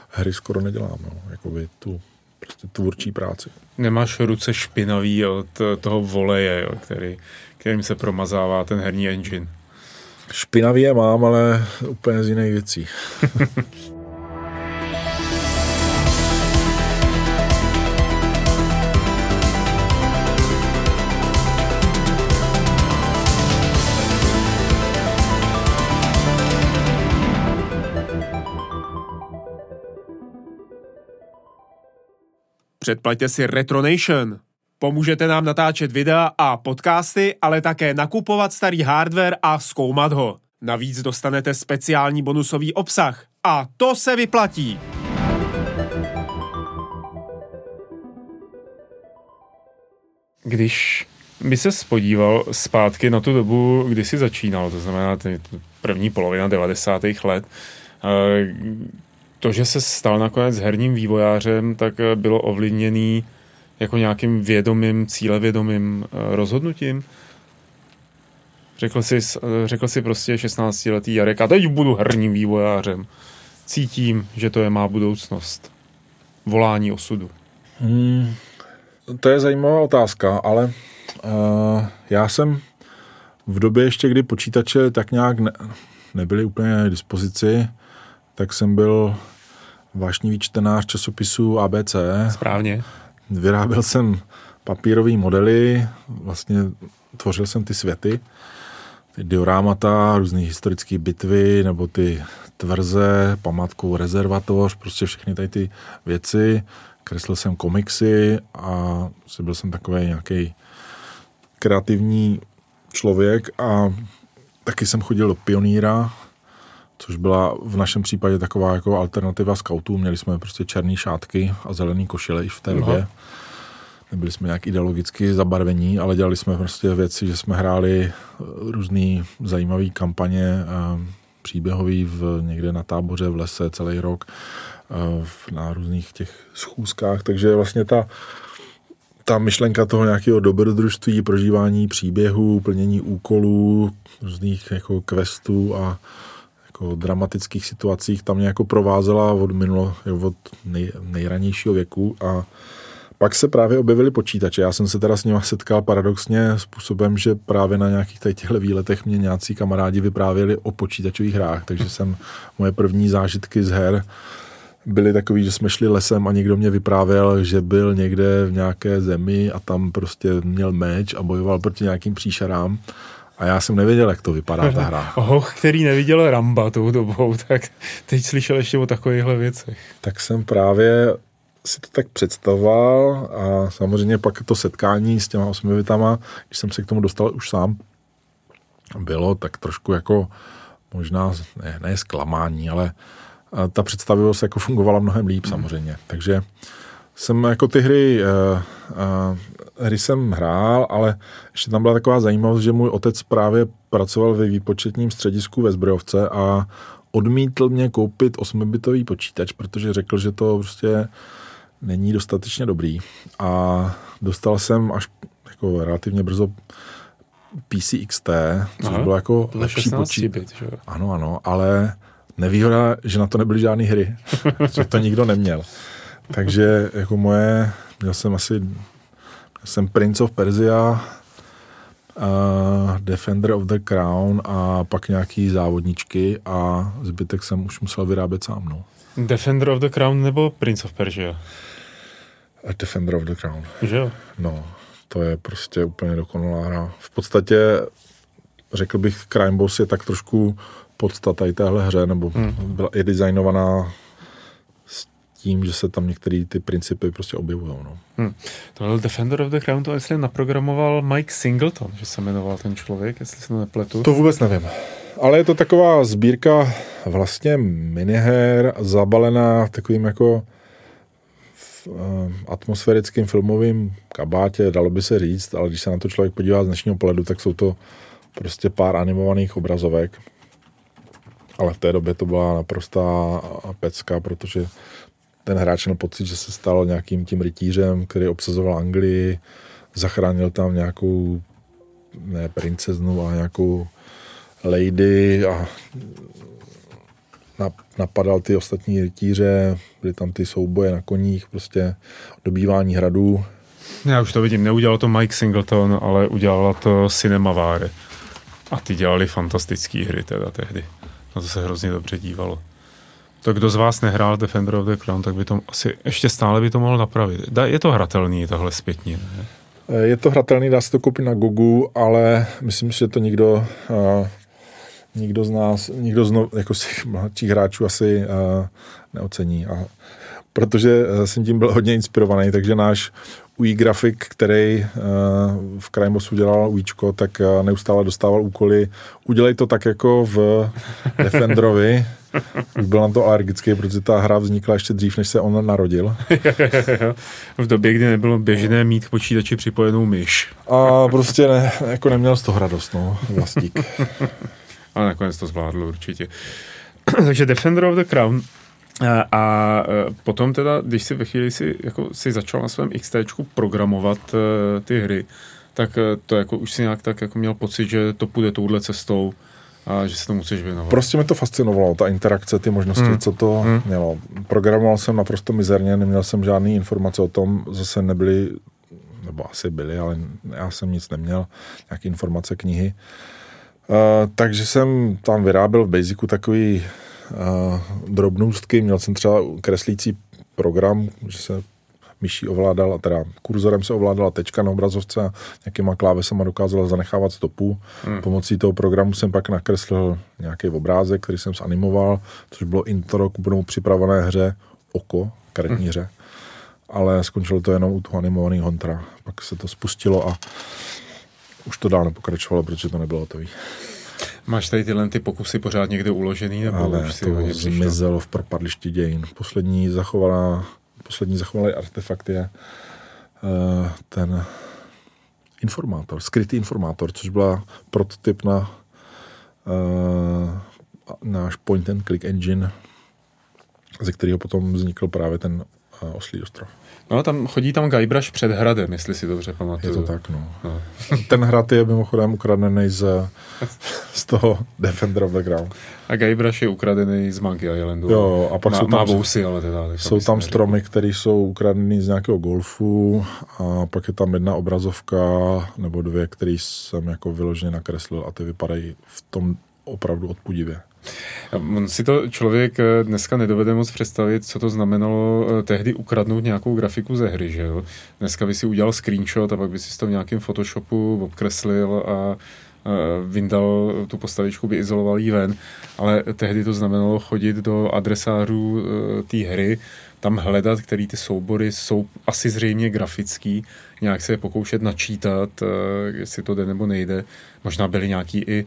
hry skoro nedělám. No. Jakoby tu prostě tvůrčí práci.
Nemáš ruce špinavý od toho voleje, jo, který kterým se promazává ten herní engine.
Špinavý je mám, ale úplně z jiných věcí.
Předplaťte si Retronation. Pomůžete nám natáčet videa a podcasty, ale také nakupovat starý hardware a zkoumat ho. Navíc dostanete speciální bonusový obsah. A to se vyplatí!
Když by se spodíval zpátky na tu dobu, kdy jsi začínal, to znamená první polovina 90. let, eh, to, že se stal nakonec herním vývojářem, tak bylo ovlivněný jako nějakým vědomým, cílevědomým eh, rozhodnutím? Řekl si, eh, řekl si prostě 16-letý Jarek a teď budu herním vývojářem. Cítím, že to je má budoucnost. Volání osudu. Hmm,
to je zajímavá otázka, ale uh, já jsem v době ještě, kdy počítače tak nějak ne, nebyly úplně k dispozici, tak jsem byl vášnivý čtenář časopisu ABC.
Správně.
Vyráběl jsem papírové modely, vlastně tvořil jsem ty světy ty diorámata, různé historické bitvy, nebo ty tvrze, památkou rezervatoř, prostě všechny tady ty věci. Kreslil jsem komiksy a byl jsem takový nějaký kreativní člověk a taky jsem chodil do pioníra, což byla v našem případě taková jako alternativa scoutů. Měli jsme prostě černé šátky a zelený košile v té době. Nebyli jsme nějak ideologicky zabarvení, ale dělali jsme prostě věci, že jsme hráli eh, různé zajímavé kampaně, eh, příběhový v, někde na táboře v lese celý rok, eh, na různých těch schůzkách, takže vlastně ta, ta myšlenka toho nějakého dobrodružství, prožívání příběhů, plnění úkolů, různých jako questů a jako dramatických situacích tam mě jako provázela od minulo, od nej, nejranějšího věku a pak se právě objevily počítače. Já jsem se teda s nimi setkal paradoxně způsobem, že právě na nějakých těchto výletech mě nějací kamarádi vyprávěli o počítačových hrách, takže jsem moje první zážitky z her byly takový, že jsme šli lesem a někdo mě vyprávěl, že byl někde v nějaké zemi a tam prostě měl meč a bojoval proti nějakým příšerám. A já jsem nevěděl, jak to vypadá ta hra. <laughs>
Hoch, který neviděl Ramba tou dobou, <laughs> tak teď slyšel ještě o takovýchhle věcech.
Tak jsem právě si to tak představoval a samozřejmě pak to setkání s těma osmivitama, když jsem se k tomu dostal už sám, bylo tak trošku jako možná ne, ne zklamání, ale ta představivost jako fungovala mnohem líp hmm. samozřejmě. Takže jsem jako ty hry, uh, uh, hry jsem hrál, ale ještě tam byla taková zajímavost, že můj otec právě pracoval ve výpočetním středisku ve Zbrojovce a odmítl mě koupit 8-bitový počítač, protože řekl, že to prostě není dostatečně dobrý. A dostal jsem až jako relativně brzo PC XT, což Aha, bylo jako lepší počítač. Ano, ano, ale nevýhoda, že na to nebyly žádné hry. <laughs> že to nikdo neměl. Takže jako moje, měl jsem asi, jsem Prince of Persia, uh, Defender of the Crown a pak nějaký závodničky a zbytek jsem už musel vyrábět sám. No.
Defender of the Crown nebo Prince of Persia?
A Defender of the Crown.
Že jo?
No, to je prostě úplně dokonalá hra. V podstatě řekl bych, Crime Boss je tak trošku podstata i téhle hře, nebo hmm. byla, je designovaná tím, že se tam některé ty principy prostě objevují. No.
Hmm. Tohle Defender of the Crown to jestli naprogramoval Mike Singleton, že se jmenoval ten člověk, jestli se to nepletu.
To vůbec nevím. Ale je to taková sbírka vlastně miniher zabalená takovým jako Eh, atmosférickým filmovým kabátě, dalo by se říct, ale když se na to člověk podívá z dnešního pohledu, tak jsou to prostě pár animovaných obrazovek. Ale v té době to byla naprostá pecka, protože ten hráč měl pocit, že se stal nějakým tím rytířem, který obsazoval Anglii, zachránil tam nějakou ne princeznu, ale nějakou lady a napadal ty ostatní rytíře, byly tam ty souboje na koních, prostě dobývání hradů.
Já už to vidím, neudělal to Mike Singleton, ale udělala to Cinemavare. A ty dělali fantastické hry teda tehdy. Na to se hrozně dobře dívalo. To, kdo z vás nehrál Defender of the Crown, tak by to asi ještě stále by to mohl napravit. Je to hratelný tahle zpětně, ne?
Je to hratelný, dá se to koupit na Gogu, ale myslím, že to nikdo nikdo z nás, nikdo z no, jako z těch mladších hráčů asi uh, neocení. A protože uh, jsem tím byl hodně inspirovaný, takže náš UI grafik, který uh, v Crimebosu dělal UIčko, tak uh, neustále dostával úkoly. Udělej to tak jako v <laughs> Defenderovi. Už byl na to alergický, protože ta hra vznikla ještě dřív, než se on narodil. <laughs>
v době, kdy nebylo běžné mít k počítači připojenou myš.
A prostě ne, jako neměl z toho radost, no, vlastník <laughs>
ale nakonec to zvládl určitě. <clears throat> Takže Defender of the Crown a, a potom teda, když si ve chvíli si, jako, si začal na svém XT programovat uh, ty hry, tak uh, to jako už si nějak tak jako měl pocit, že to půjde touhle cestou a že se to musíš věnovat.
Prostě mě to fascinovalo, ta interakce, ty možnosti, hmm. co to hmm. mělo. Programoval jsem naprosto mizerně, neměl jsem žádné informace o tom, zase nebyly, nebo asi byly, ale já jsem nic neměl, nějaké informace, knihy. Uh, takže jsem tam vyráběl v Basicu takový drobnůstky, měl jsem třeba kreslící program, že se myší ovládala, teda kurzorem se ovládala tečka na obrazovce a nějakýma klávesama dokázala zanechávat stopu. Hmm. Pomocí toho programu jsem pak nakreslil nějaký obrázek, který jsem zanimoval, což bylo intro k budou připravené hře Oko, karetní hmm. hře. Ale skončilo to jenom u toho animovaného Hontra. Pak se to spustilo a už to dál nepokračovalo, protože to nebylo hotový.
Máš tady tyhle ty pokusy pořád někde uložený? Nebo
Ale už si to zmizelo v propadlišti dějin. Poslední zachovalá, poslední zachovalý artefakt je uh, ten informátor, skrytý informátor, což byla prototyp na uh, náš point and click engine, ze kterého potom vznikl právě ten oslý ostrov.
No, tam chodí tam Guybrush před hradem, jestli si dobře pamatuju.
Je to tak, no. no. <laughs> Ten hrad je mimochodem ukradený z, z toho Defender of the Ground.
A Guybrush je ukradený z Monkey Islandu.
Jo, a pak
má,
jsou tam,
má vousy, ale teda.
Jsou tam stromy, které jsou ukradený z nějakého golfu a pak je tam jedna obrazovka nebo dvě, které jsem jako vyloženě nakreslil a ty vypadají v tom opravdu odpudivě.
On si to člověk eh, dneska nedovede moc představit, co to znamenalo eh, tehdy ukradnout nějakou grafiku ze hry, že jo? Dneska by si udělal screenshot a pak by si to v nějakém Photoshopu obkreslil a vyndal tu postavičku, by izoloval jí ven, ale tehdy to znamenalo chodit do adresářů eh, té hry, tam hledat, který ty soubory jsou asi zřejmě grafický, nějak se je pokoušet načítat, jestli to jde nebo nejde. Možná byly nějaký i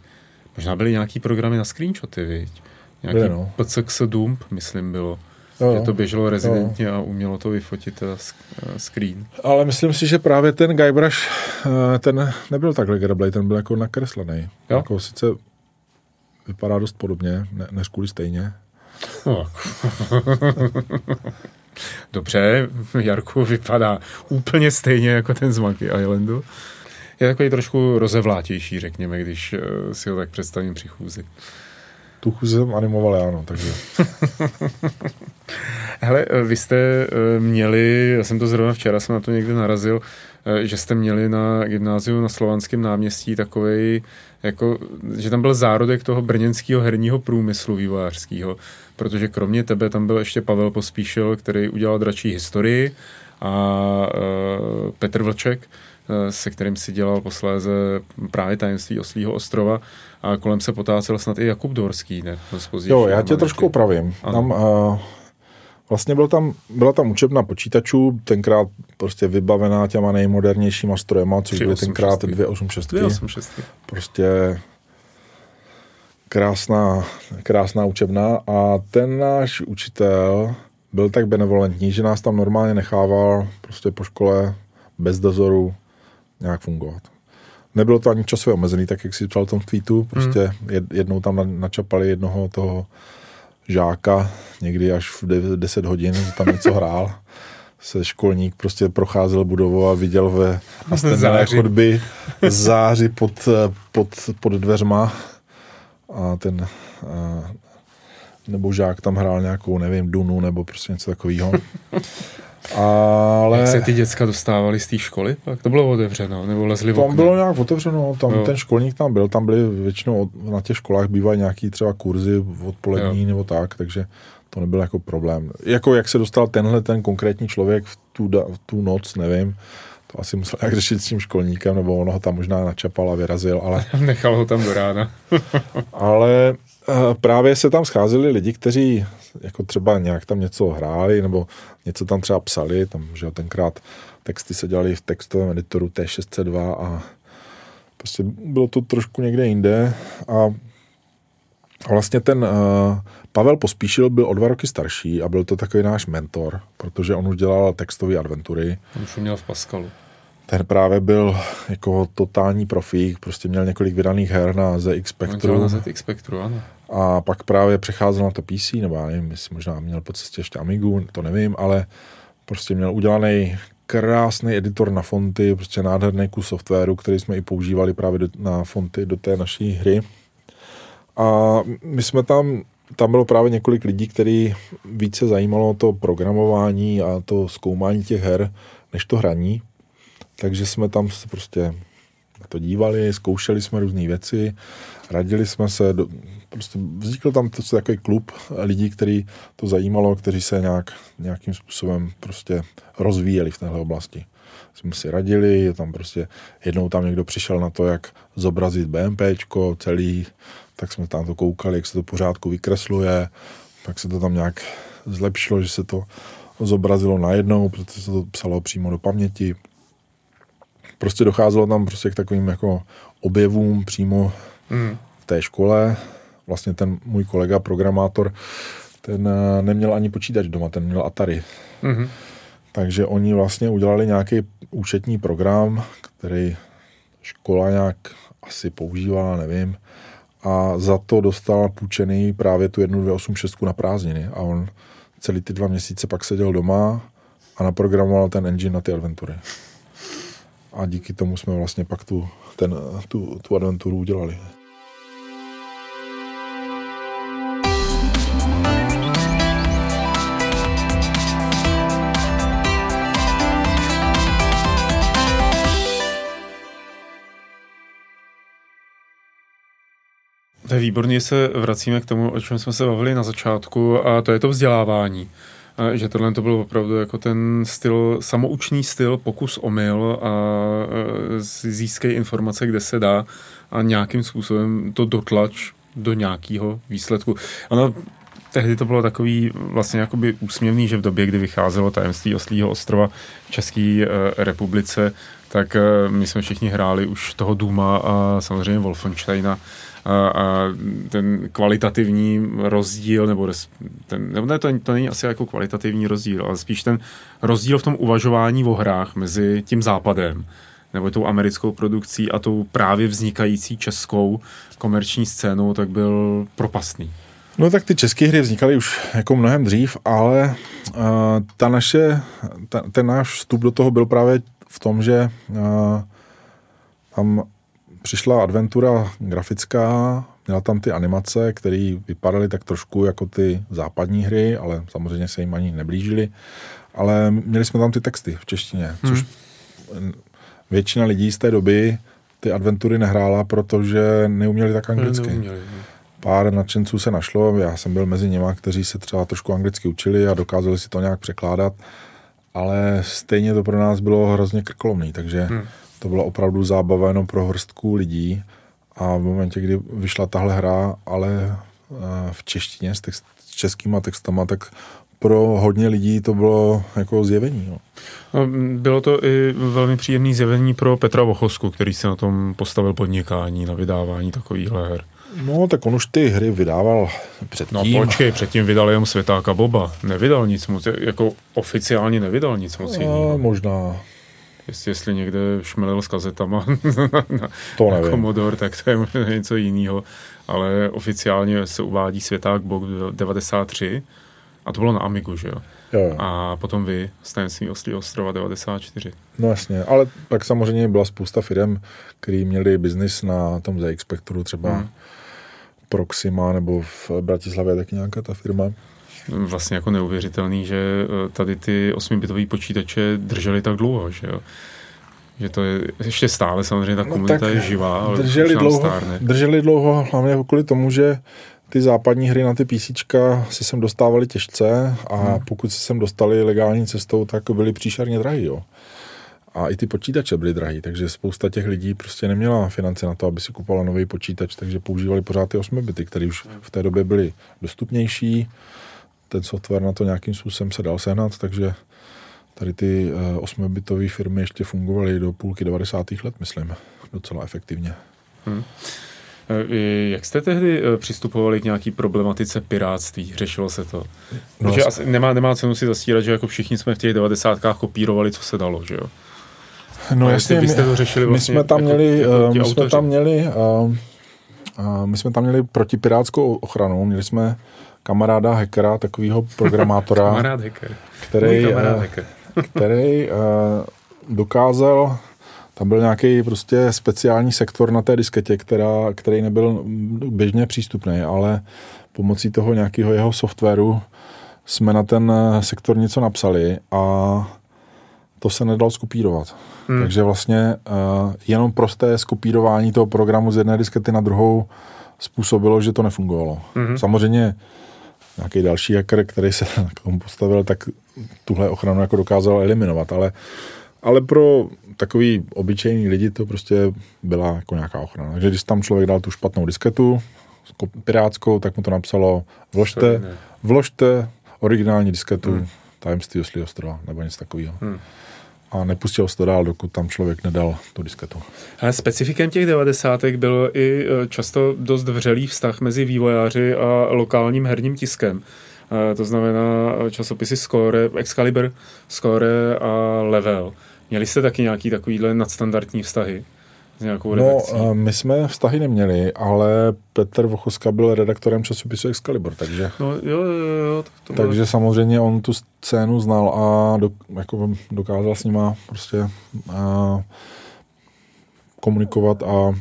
Možná byly nějaký programy na screenshoty, viď? Nějaký Byli, no. PCX Dump, myslím, bylo. Jo, že to běželo rezidentně jo. a umělo to vyfotit teda eh, screen.
Ale myslím si, že právě ten Guybrush, eh, ten nebyl tak legrablej, ten byl jako nakreslený. Jo? Jako sice vypadá dost podobně, ne, než kvůli stejně. No. <laughs>
Dobře, Jarku vypadá úplně stejně jako ten z Monkey Islandu je takový trošku rozevlátější, řekněme, když eh, si ho tak představím při chůzi.
Tu chůzi jsem animoval já, no, takže... <laughs>
Hele, eh, vy jste eh, měli, já jsem to zrovna včera, jsem na to někde narazil, že jste měli na gymnáziu na Slovanském náměstí takový, jako, že tam byl zárodek toho brněnského herního průmyslu vývojářského, protože kromě tebe tam byl ještě Pavel Pospíšil, který udělal dračí historii a uh, Petr Vlček, se kterým si dělal posléze právě tajemství Oslího ostrova a kolem se potácel snad i Jakub Dorský, ne?
Jo, já tě trošku opravím. Tam, uh, vlastně byl tam, byla tam učebna počítačů, tenkrát prostě vybavená těma nejmodernějšíma strojema, což byly tenkrát 286. 286. Prostě krásná, krásná učebna a ten náš učitel byl tak benevolentní, že nás tam normálně nechával prostě po škole bez dozoru nějak fungovat. Nebylo to ani časově omezený, tak jak si psal v tom tweetu, prostě hmm. jednou tam načapali jednoho toho žáka, někdy až v 10 hodin, tam něco hrál. Se školník prostě procházel budovou a viděl ve nastavené chodby záři pod, pod, pod dveřma a ten a, nebo žák tam hrál nějakou, nevím, Dunu nebo prostě něco takového. <laughs>
Ale... Jak se ty děcka dostávali z té školy? Tak to bylo otevřeno, nebo lezli
Tam bylo nějak otevřeno, tam jo. ten školník tam byl, tam byly většinou na těch školách bývají nějaký třeba kurzy odpolední jo. nebo tak, takže to nebyl jako problém. Jako jak se dostal tenhle ten konkrétní člověk v tu, v tu noc, nevím, to asi musel jak řešit s tím školníkem, nebo ono ho tam možná načapal a vyrazil, ale... <laughs>
Nechal ho tam do rána. <laughs> <laughs>
ale právě se tam scházeli lidi, kteří jako třeba nějak tam něco hráli, nebo něco tam třeba psali, tam, že tenkrát texty se dělali v textovém editoru T602 a prostě bylo to trošku někde jinde a vlastně ten uh, Pavel Pospíšil byl o dva roky starší a byl to takový náš mentor, protože on už dělal textové adventury.
On už měl v Pascalu.
Ten právě byl jako totální profík, prostě měl několik vydaných her na ZX Spectrum.
Na ZX Spectrum, ano.
A pak právě přecházel na to PC, nebo já nevím, jestli možná měl po cestě ještě Amigu, to nevím, ale prostě měl udělaný krásný editor na fonty, prostě nádherný kus softwaru, který jsme i používali právě do, na fonty do té naší hry. A my jsme tam, tam bylo právě několik lidí, který více zajímalo to programování a to zkoumání těch her, než to hraní. Takže jsme tam se prostě na to dívali, zkoušeli jsme různé věci, radili jsme se, do, prostě vznikl tam to takový klub lidí, který to zajímalo, kteří se nějak, nějakým způsobem prostě rozvíjeli v téhle oblasti. Jsme si radili, tam prostě jednou tam někdo přišel na to, jak zobrazit BMPčko celý, tak jsme tam to koukali, jak se to pořádku vykresluje, pak se to tam nějak zlepšilo, že se to zobrazilo najednou, protože se to psalo přímo do paměti. Prostě docházelo tam prostě k takovým jako objevům přímo mm. v té škole. Vlastně ten můj kolega, programátor, ten eh, neměl ani počítač doma, ten měl Atari. Mm-hmm. Takže oni vlastně udělali nějaký účetní program, který škola nějak asi používala, nevím. A za to dostal půjčený právě tu 1286 na prázdniny. A on celý ty dva měsíce pak seděl doma a naprogramoval ten engine na ty adventury. A díky tomu jsme vlastně pak tu, ten, tu, tu adventuru udělali.
To je výborně, se vracíme k tomu, o čem jsme se bavili na začátku, a to je to vzdělávání. A že tohle to byl opravdu jako ten styl, samoučný styl, pokus omyl a získej informace, kde se dá a nějakým způsobem to dotlač do nějakého výsledku. Ano, tehdy to bylo takový vlastně jakoby úsměvný, že v době, kdy vycházelo tajemství Oslího ostrova v České e, republice, tak e, my jsme všichni hráli už toho Duma a samozřejmě Wolfensteina a, ten kvalitativní rozdíl, nebo ten, nebo ne, to, to není asi jako kvalitativní rozdíl, ale spíš ten rozdíl v tom uvažování o hrách mezi tím západem, nebo tou americkou produkcí a tou právě vznikající českou komerční scénou, tak byl propastný.
No tak ty české hry vznikaly už jako mnohem dřív, ale uh, ta naše, ta, ten náš vstup do toho byl právě v tom, že uh, tam přišla adventura grafická, měla tam ty animace, které vypadaly tak trošku jako ty západní hry, ale samozřejmě se jim ani neblížily. Ale měli jsme tam ty texty v češtině, hmm. což většina lidí z té doby ty adventury nehrála, protože neuměli tak anglicky. Neuměli, ne. Pár nadšenců se našlo, já jsem byl mezi nimi, kteří se třeba trošku anglicky učili a dokázali si to nějak překládat, ale stejně to pro nás bylo hrozně krkolomný, takže hmm to byla opravdu zábava jenom pro hrstku lidí a v momentě, kdy vyšla tahle hra, ale eh, v češtině s, text, s českýma textama, tak pro hodně lidí to bylo jako zjevení. No.
no bylo to i velmi příjemné zjevení pro Petra Vochosku, který se na tom postavil podnikání, na vydávání takovýchhle her.
No, tak on už ty hry vydával předtím.
No počkej, předtím vydal jenom Světáka Boba. Nevydal nic moc, jako oficiálně nevydal nic moc
jiného. Možná,
Jestli, jestli někde šmelil s kazetama na, <laughs>
to
na Commodore, tak to je možná něco jiného. Ale oficiálně se uvádí Světák Bok 93 a to bylo na Amigu, že jo?
Jo.
A potom vy, Stanley Oslí ostrova 94.
No jasně, ale tak samozřejmě byla spousta firm, který měli biznis na tom ZX Spectru, třeba hmm. Proxima nebo v Bratislavě taky nějaká ta firma
vlastně jako neuvěřitelný, že eh, tady ty 8-bitové počítače držely tak dlouho, že jo. Že to je ještě stále samozřejmě ta no komunita no je živá, ale
drželi dlouho, stárne. drželi dlouho hlavně kvůli tomu, že ty západní hry na ty PC se sem dostávaly těžce a hmm. pokud se sem dostali legální cestou, tak byly příšerně drahý, jo. A i ty počítače byly drahý, takže spousta těch lidí prostě neměla finance na to, aby si kupovala nový počítač, takže používali pořád ty 8 bity, které už v té době byly dostupnější ten software na to nějakým způsobem se dal sehnat, takže tady ty 8-bitové eh, firmy ještě fungovaly do půlky 90. let, myslím, docela efektivně. Hmm.
Jak jste tehdy eh, přistupovali k nějaký problematice piráctví? Řešilo se to? No, Protože asi nemá, nemá cenu si zastírat, že jako všichni jsme v těch 90. kopírovali, co se dalo, že jo?
No jasně, vy jste to řešili vlastně my jsme tam jako, měli, jako my jsme tam měli, uh, uh, my jsme tam měli protipirátskou ochranu, měli jsme kamaráda hackera, takového programátora, <laughs>
kamarád hacker.
který, kamarád <laughs> eh, hacker. který uh, dokázal tam byl nějaký prostě speciální sektor na té disketě, která, který nebyl běžně přístupný, ale pomocí toho nějakého jeho softwaru jsme na ten eh, sektor něco napsali a to se nedalo skopírovat. Hmm. Takže vlastně uh, jenom prosté skopírování toho programu z jedné diskety na druhou způsobilo, že to nefungovalo. Hmm. Samozřejmě nějaký další hacker, který se <laughs> k tomu postavil, tak tuhle ochranu jako dokázal eliminovat, ale, ale pro takový obyčejný lidi to prostě byla jako nějaká ochrana. Takže když tam člověk dal tu špatnou disketu, pirátskou, tak mu to napsalo vložte, vložte originální disketu hmm. tajemství oslí ostrova, nebo něco takového. Hmm a nepustil se to dál, dokud tam člověk nedal tu disketu.
Ale specifikem těch devadesátek byl i e, často dost vřelý vztah mezi vývojáři a lokálním herním tiskem. E, to znamená časopisy Score, Excalibur, Score a Level. Měli jste taky nějaký takovýhle nadstandardní vztahy? Nějakou
No, my jsme vztahy neměli, ale Petr Vochoska byl redaktorem časopisu Excalibur, takže...
No, jo, jo, jo.
Tak to bylo... Takže samozřejmě on tu scénu znal a do, jako dokázal s nima prostě a, komunikovat a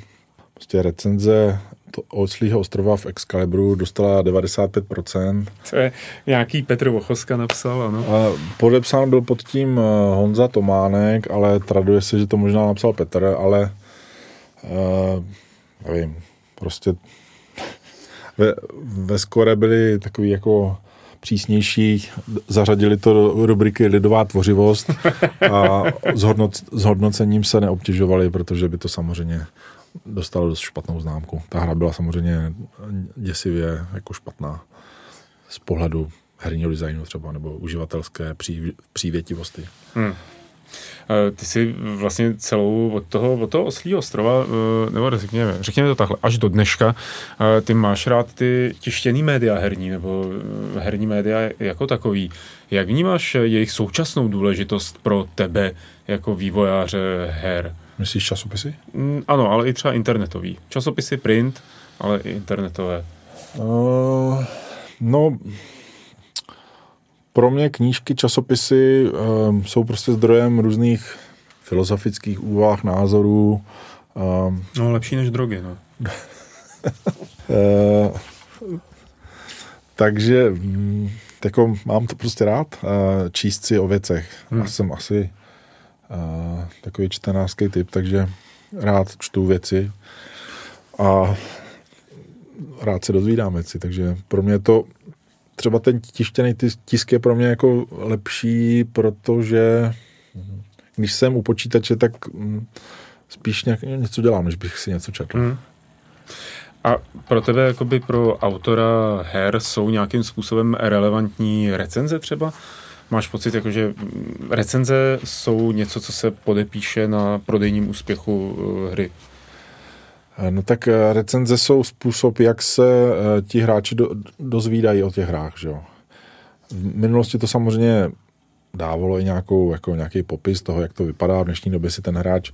prostě recenze to Oclího ostrova v Excalibru dostala 95%.
To je nějaký Petr Vochoska napsal, ano.
A podepsán byl pod tím Honza Tománek, ale traduje se, že to možná napsal Petr, ale uh, nevím, prostě ve, ve skore byli takový jako přísnější, zařadili to do rubriky lidová tvořivost a s, hodnoc, s hodnocením se neobtěžovali, protože by to samozřejmě dostalo dost špatnou známku. Ta hra byla samozřejmě děsivě jako špatná z pohledu herního designu třeba, nebo uživatelské pří, přívětivosti. Hmm.
Eh, ty si vlastně celou od toho, od toho oslího ostrova, eh, nebo řekněme, řekněme to takhle, až do dneška, eh, ty máš rád ty tištěný média herní, nebo herní média jako takový. Jak vnímáš jejich současnou důležitost pro tebe jako vývojáře her?
Myslíš časopisy?
Mm, ano, ale i třeba internetový. Časopisy, print, ale i internetové. Uh,
no, pro mě knížky, časopisy um, jsou prostě zdrojem různých filozofických úvah, názorů.
Um, no, lepší než drogy, no.
uh, <laughs> takže um, jako mám to prostě rád, uh, číst si o věcech. Hmm. Já jsem asi uh, takový čtenářský typ, takže rád čtu věci a rád se dozvídám věci, takže pro mě to třeba ten tištěný tisk je pro mě jako lepší, protože když jsem u počítače, tak mm, spíš nějak, něco dělám, než bych si něco četl. Hmm.
A pro tebe, jakoby pro autora her, jsou nějakým způsobem relevantní recenze třeba? Máš pocit, jako, že recenze jsou něco, co se podepíše na prodejním úspěchu eh, hry?
No tak eh, recenze jsou způsob, jak se eh, ti hráči do, dozvídají o těch hrách. Že jo? V minulosti to samozřejmě dávalo i nějakou, jako nějaký popis toho, jak to vypadá. V dnešní době si ten hráč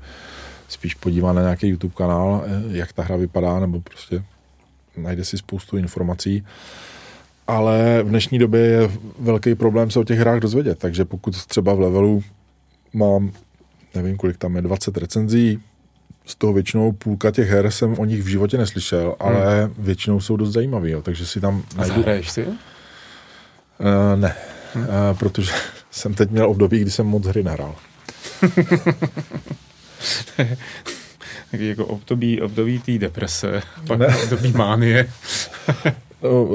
spíš podívá na nějaký YouTube kanál, eh, jak ta hra vypadá, nebo prostě najde si spoustu informací. Ale v dnešní době je velký problém se o těch hrách dozvědět, takže pokud třeba v levelu mám, nevím, kolik tam je, 20 recenzí, z toho většinou půlka těch her jsem o nich v životě neslyšel, ale hmm. většinou jsou dost zajímavý, jo, takže si tam
najdu... A zahraješ si? Uh,
ne, hmm. uh, protože jsem teď měl období, kdy jsem moc hry nehrál. <laughs>
jako období, období té deprese, pak ne. období mánie. <laughs>
No,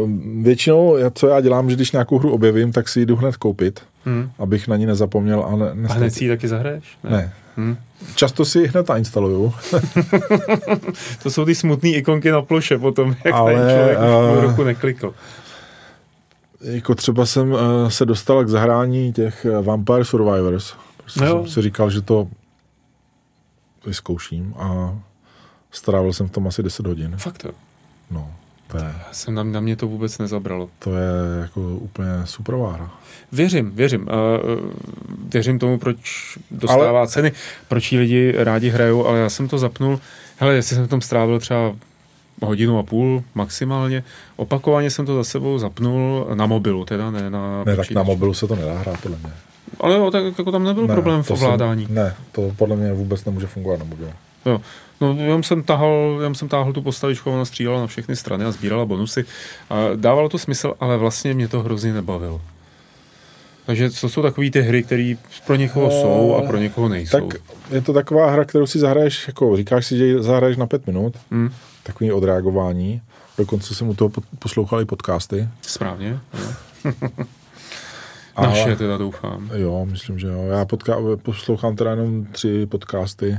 většinou, co já dělám, že když nějakou hru objevím, tak si ji jdu hned koupit, hmm. abych na ní nezapomněl. A, ne,
a hned si ji taky zahraješ?
Ne. ne. Hmm. Často si hned nainstaluju. <laughs>
to jsou ty smutné ikonky na ploše potom, jak Ale, ten člověk uh, už roku neklikl.
Jako třeba jsem uh, se dostal k zahrání těch uh, Vampire Survivors. Prostě no jsem si říkal, že to vyzkouším a strávil jsem v tom asi 10 hodin.
Fakt jo?
No. To je,
jsem na, na mě to vůbec nezabralo.
To je jako úplně super vára.
Věřím, věřím. Uh, věřím tomu, proč dostává ale... ceny, proč ji lidi rádi hrajou, ale já jsem to zapnul. Hele, jestli jsem v tom strávil třeba hodinu a půl maximálně. Opakovaně jsem to za sebou zapnul na mobilu, teda ne na
Ne, tak na mobilu se to nedá hrát, podle mě.
Ale jo, tak jako tam nebyl ne, problém v ovládání.
Jsem, ne, to podle mě vůbec nemůže fungovat na mobilu.
Jo. No, já jsem tahal, já jsem táhl tu postavičku, ona střílela na všechny strany a sbírala bonusy. A dávalo to smysl, ale vlastně mě to hrozně nebavilo. Takže co jsou takové ty hry, které pro někoho uh, jsou a pro někoho nejsou?
Tak je to taková hra, kterou si zahraješ, jako říkáš si, že ji zahraješ na pět minut, hmm. takový odreagování. Dokonce jsem u toho poslouchal i podcasty.
Správně. <laughs> Naše teda doufám.
Jo, myslím, že jo. Já podka- poslouchám teda jenom tři podcasty.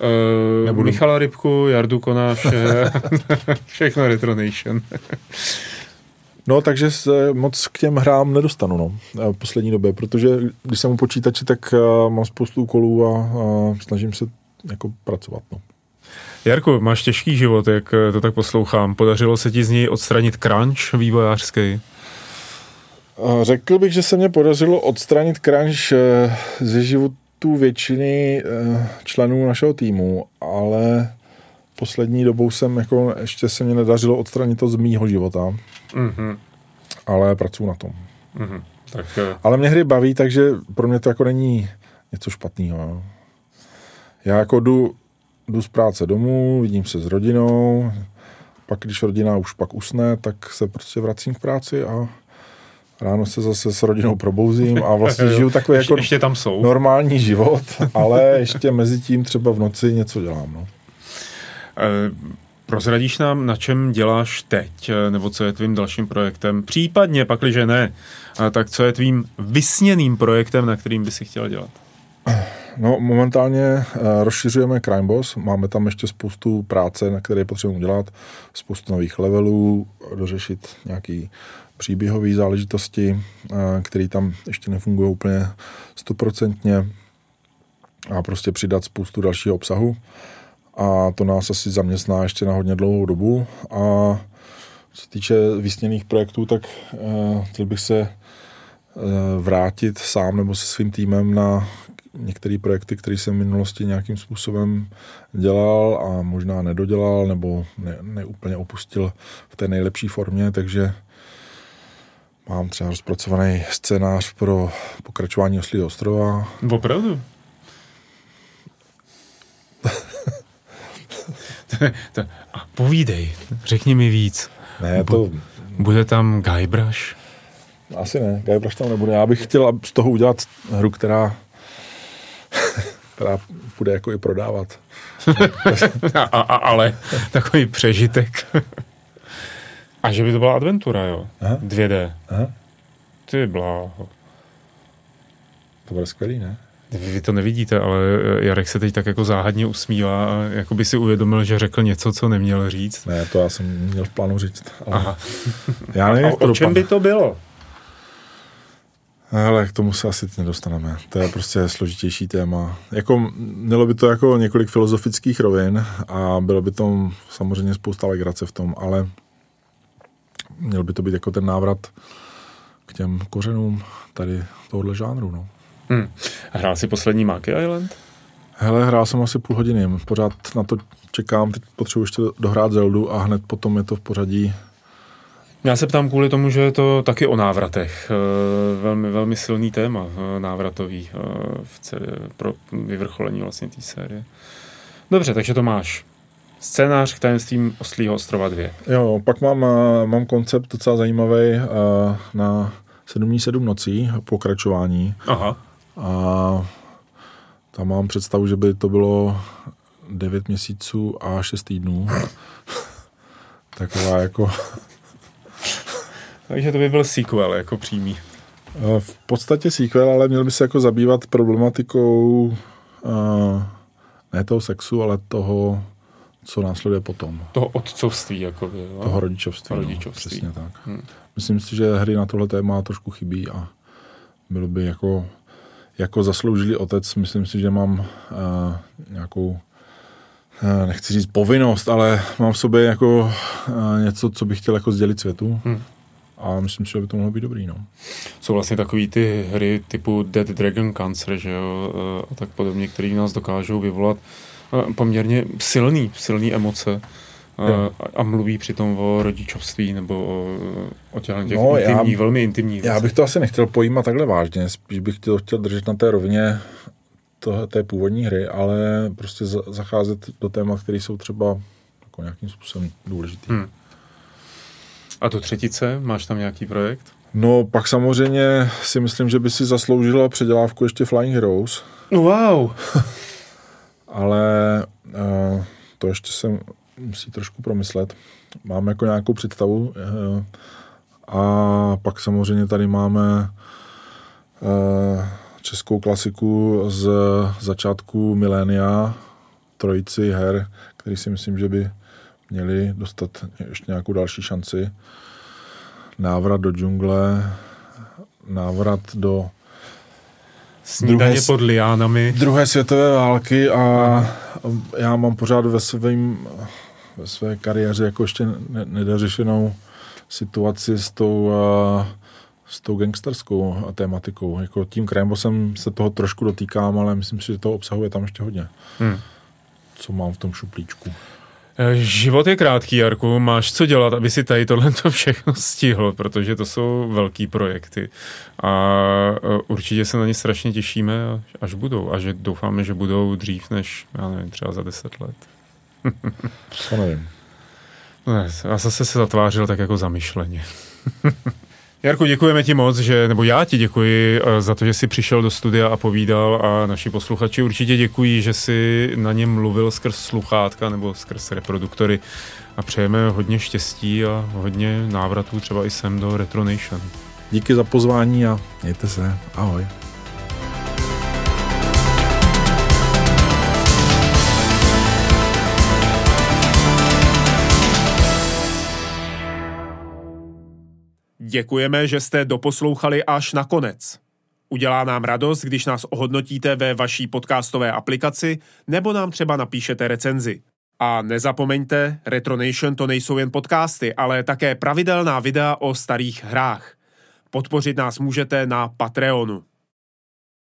Uh, Nebudu... Michala Rybku, Jardu Konáše, <laughs> všechno Retronation.
No, takže se moc k těm hrám nedostanu, no, v poslední době, protože když jsem u počítači, tak uh, mám spoustu úkolů a, a snažím se jako pracovat, no.
Jarku, máš těžký život, jak to tak poslouchám. Podařilo se ti z něj odstranit crunch vývojářský?
Řekl bych, že se mě podařilo odstranit crunch eh, ze životů většiny eh, členů našeho týmu, ale poslední dobou jsem jako, ještě se mě nedařilo odstranit to z mýho života. Mm-hmm. Ale pracuji na tom. Mm-hmm. Tak, uh... Ale mě hry baví, takže pro mě to jako není něco špatného. Já jako jdu, jdu z práce domů, vidím se s rodinou, pak když rodina už pak usne, tak se prostě vracím k práci a ráno se zase s rodinou probouzím a vlastně <laughs> žiju takový jako
ještě tam jsou.
normální život, <laughs> ale ještě mezi tím třeba v noci něco dělám. No.
Eh, prozradíš nám, na čem děláš teď, eh, nebo co je tvým dalším projektem? Případně, pakliže ne, tak co je tvým vysněným projektem, na kterým by si chtěl dělat? <clears throat>
No, momentálně uh, rozšiřujeme Crime Boss, máme tam ještě spoustu práce, na které potřebujeme udělat, spoustu nových levelů, dořešit nějaký příběhové záležitosti, uh, které tam ještě nefungují úplně stoprocentně a prostě přidat spoustu dalšího obsahu. A to nás asi zaměstná ještě na hodně dlouhou dobu. A co se týče vysněných projektů, tak uh, chtěl bych se vrátit sám nebo se svým týmem na některé projekty, které jsem v minulosti nějakým způsobem dělal a možná nedodělal nebo ne, neúplně opustil v té nejlepší formě, takže mám třeba rozpracovaný scénář pro pokračování Oslího ostrova.
Opravdu? <laughs> a povídej, řekni mi víc.
Ne, to...
Bude tam Guybrush?
Asi ne, Guybrush tam nebude. Já bych chtěl z toho udělat hru, která která bude jako i prodávat. <laughs>
a, a, ale takový přežitek. a že by to byla adventura, jo? Aha. 2D. Aha. Ty bláho.
To bude skvělý, ne?
Vy to nevidíte, ale Jarek se teď tak jako záhadně usmívá a jako by si uvědomil, že řekl něco, co neměl říct.
Ne, to já jsem měl v plánu říct.
Ale... Aha. Já nevím, a o čem by to bylo?
Ale k tomu se asi nedostaneme. To je prostě složitější téma. Jako, mělo by to jako několik filozofických rovin a bylo by to samozřejmě spousta legrace v tom, ale měl by to být jako ten návrat k těm kořenům tady tohohle žánru. No.
Hmm. Hrál jsi poslední Monkey Island?
Hele, hrál jsem asi půl hodiny. Pořád na to čekám, teď potřebuji ještě dohrát Zeldu a hned potom je to v pořadí
já se ptám kvůli tomu, že je to taky o návratech. Eh, velmi, velmi silný téma eh, návratový eh, v celé, pro vyvrcholení vlastně té série. Dobře, takže to máš. Scénář k tajemstvím Oslího ostrova 2.
Jo, pak mám, mám koncept docela zajímavý na 7 dní 7 nocí, pokračování.
Aha.
A tam mám představu, že by to bylo 9 měsíců a 6 týdnů. <laughs> Taková jako
takže to by byl sequel jako přímý.
Eh, v podstatě sequel, ale měl by se jako zabývat problematikou uh, ne toho sexu, ale toho, co následuje potom.
Toho otcovství, jako by, jo?
Toho rodičovství.
No, rodičovství.
No, přesně tak. Hmm. Myslím si, že hry na tohle téma trošku chybí a bylo by jako, jako zasloužilý otec, myslím si, že mám uh, nějakou uh, nechci říct povinnost, ale mám v sobě jako uh, něco, co bych chtěl jako sdělit světu. Hmm a myslím si, že by to mohlo být dobrý. No.
Jsou vlastně takový ty hry typu Dead Dragon Cancer, že jo, a tak podobně, které nás dokážou vyvolat poměrně silný, silný emoce. A, a mluví přitom o rodičovství nebo o, o těch, no, intimních, já, velmi intimních
Já bych to asi nechtěl pojímat takhle vážně, spíš bych to chtěl držet na té rovině to, té původní hry, ale prostě zacházet do témat, které jsou třeba jako nějakým způsobem důležitý. Hmm.
A to třetice, máš tam nějaký projekt?
No, pak samozřejmě si myslím, že by si zasloužila předělávku ještě Flying Heroes.
Wow! <laughs>
Ale uh, to ještě se musí trošku promyslet. Mám jako nějakou představu. Uh, a pak samozřejmě tady máme uh, českou klasiku z začátku milénia, trojici her, který si myslím, že by měli dostat ještě nějakou další šanci. Návrat do džungle, návrat do
Snídaně druhé, pod liánami.
Druhé světové války a já mám pořád ve, svým, ve své kariéře jako ještě nedořešenou situaci s tou, s tou gangsterskou tématikou. Jako tím Krembosem se toho trošku dotýkám, ale myslím si, že toho obsahuje tam ještě hodně. Hmm. Co mám v tom šuplíčku.
Život je krátký, Jarku. Máš co dělat, aby si tady tohle to všechno stihl, protože to jsou velký projekty. A eh, určitě se na ně strašně těšíme, až budou. A že doufáme, že budou dřív než, já nevím, třeba za deset let.
to nevím.
Ne, já zase se zatvářil tak jako zamyšleně. <laughs> Jarku, děkujeme ti moc, že, nebo já ti děkuji eh, za to, že jsi přišel do studia a povídal a naši posluchači určitě děkuji, že jsi na něm mluvil skrz sluchátka nebo skrz reproduktory a přejeme hodně štěstí a hodně návratů třeba i sem do Retronation.
Díky za pozvání a mějte se. Ahoj.
Děkujeme, že jste doposlouchali až na konec. Udělá nám radost, když nás ohodnotíte ve vaší podcastové aplikaci nebo nám třeba napíšete recenzi. A nezapomeňte, Retronation to nejsou jen podcasty, ale také pravidelná videa o starých hrách. Podpořit nás můžete na Patreonu.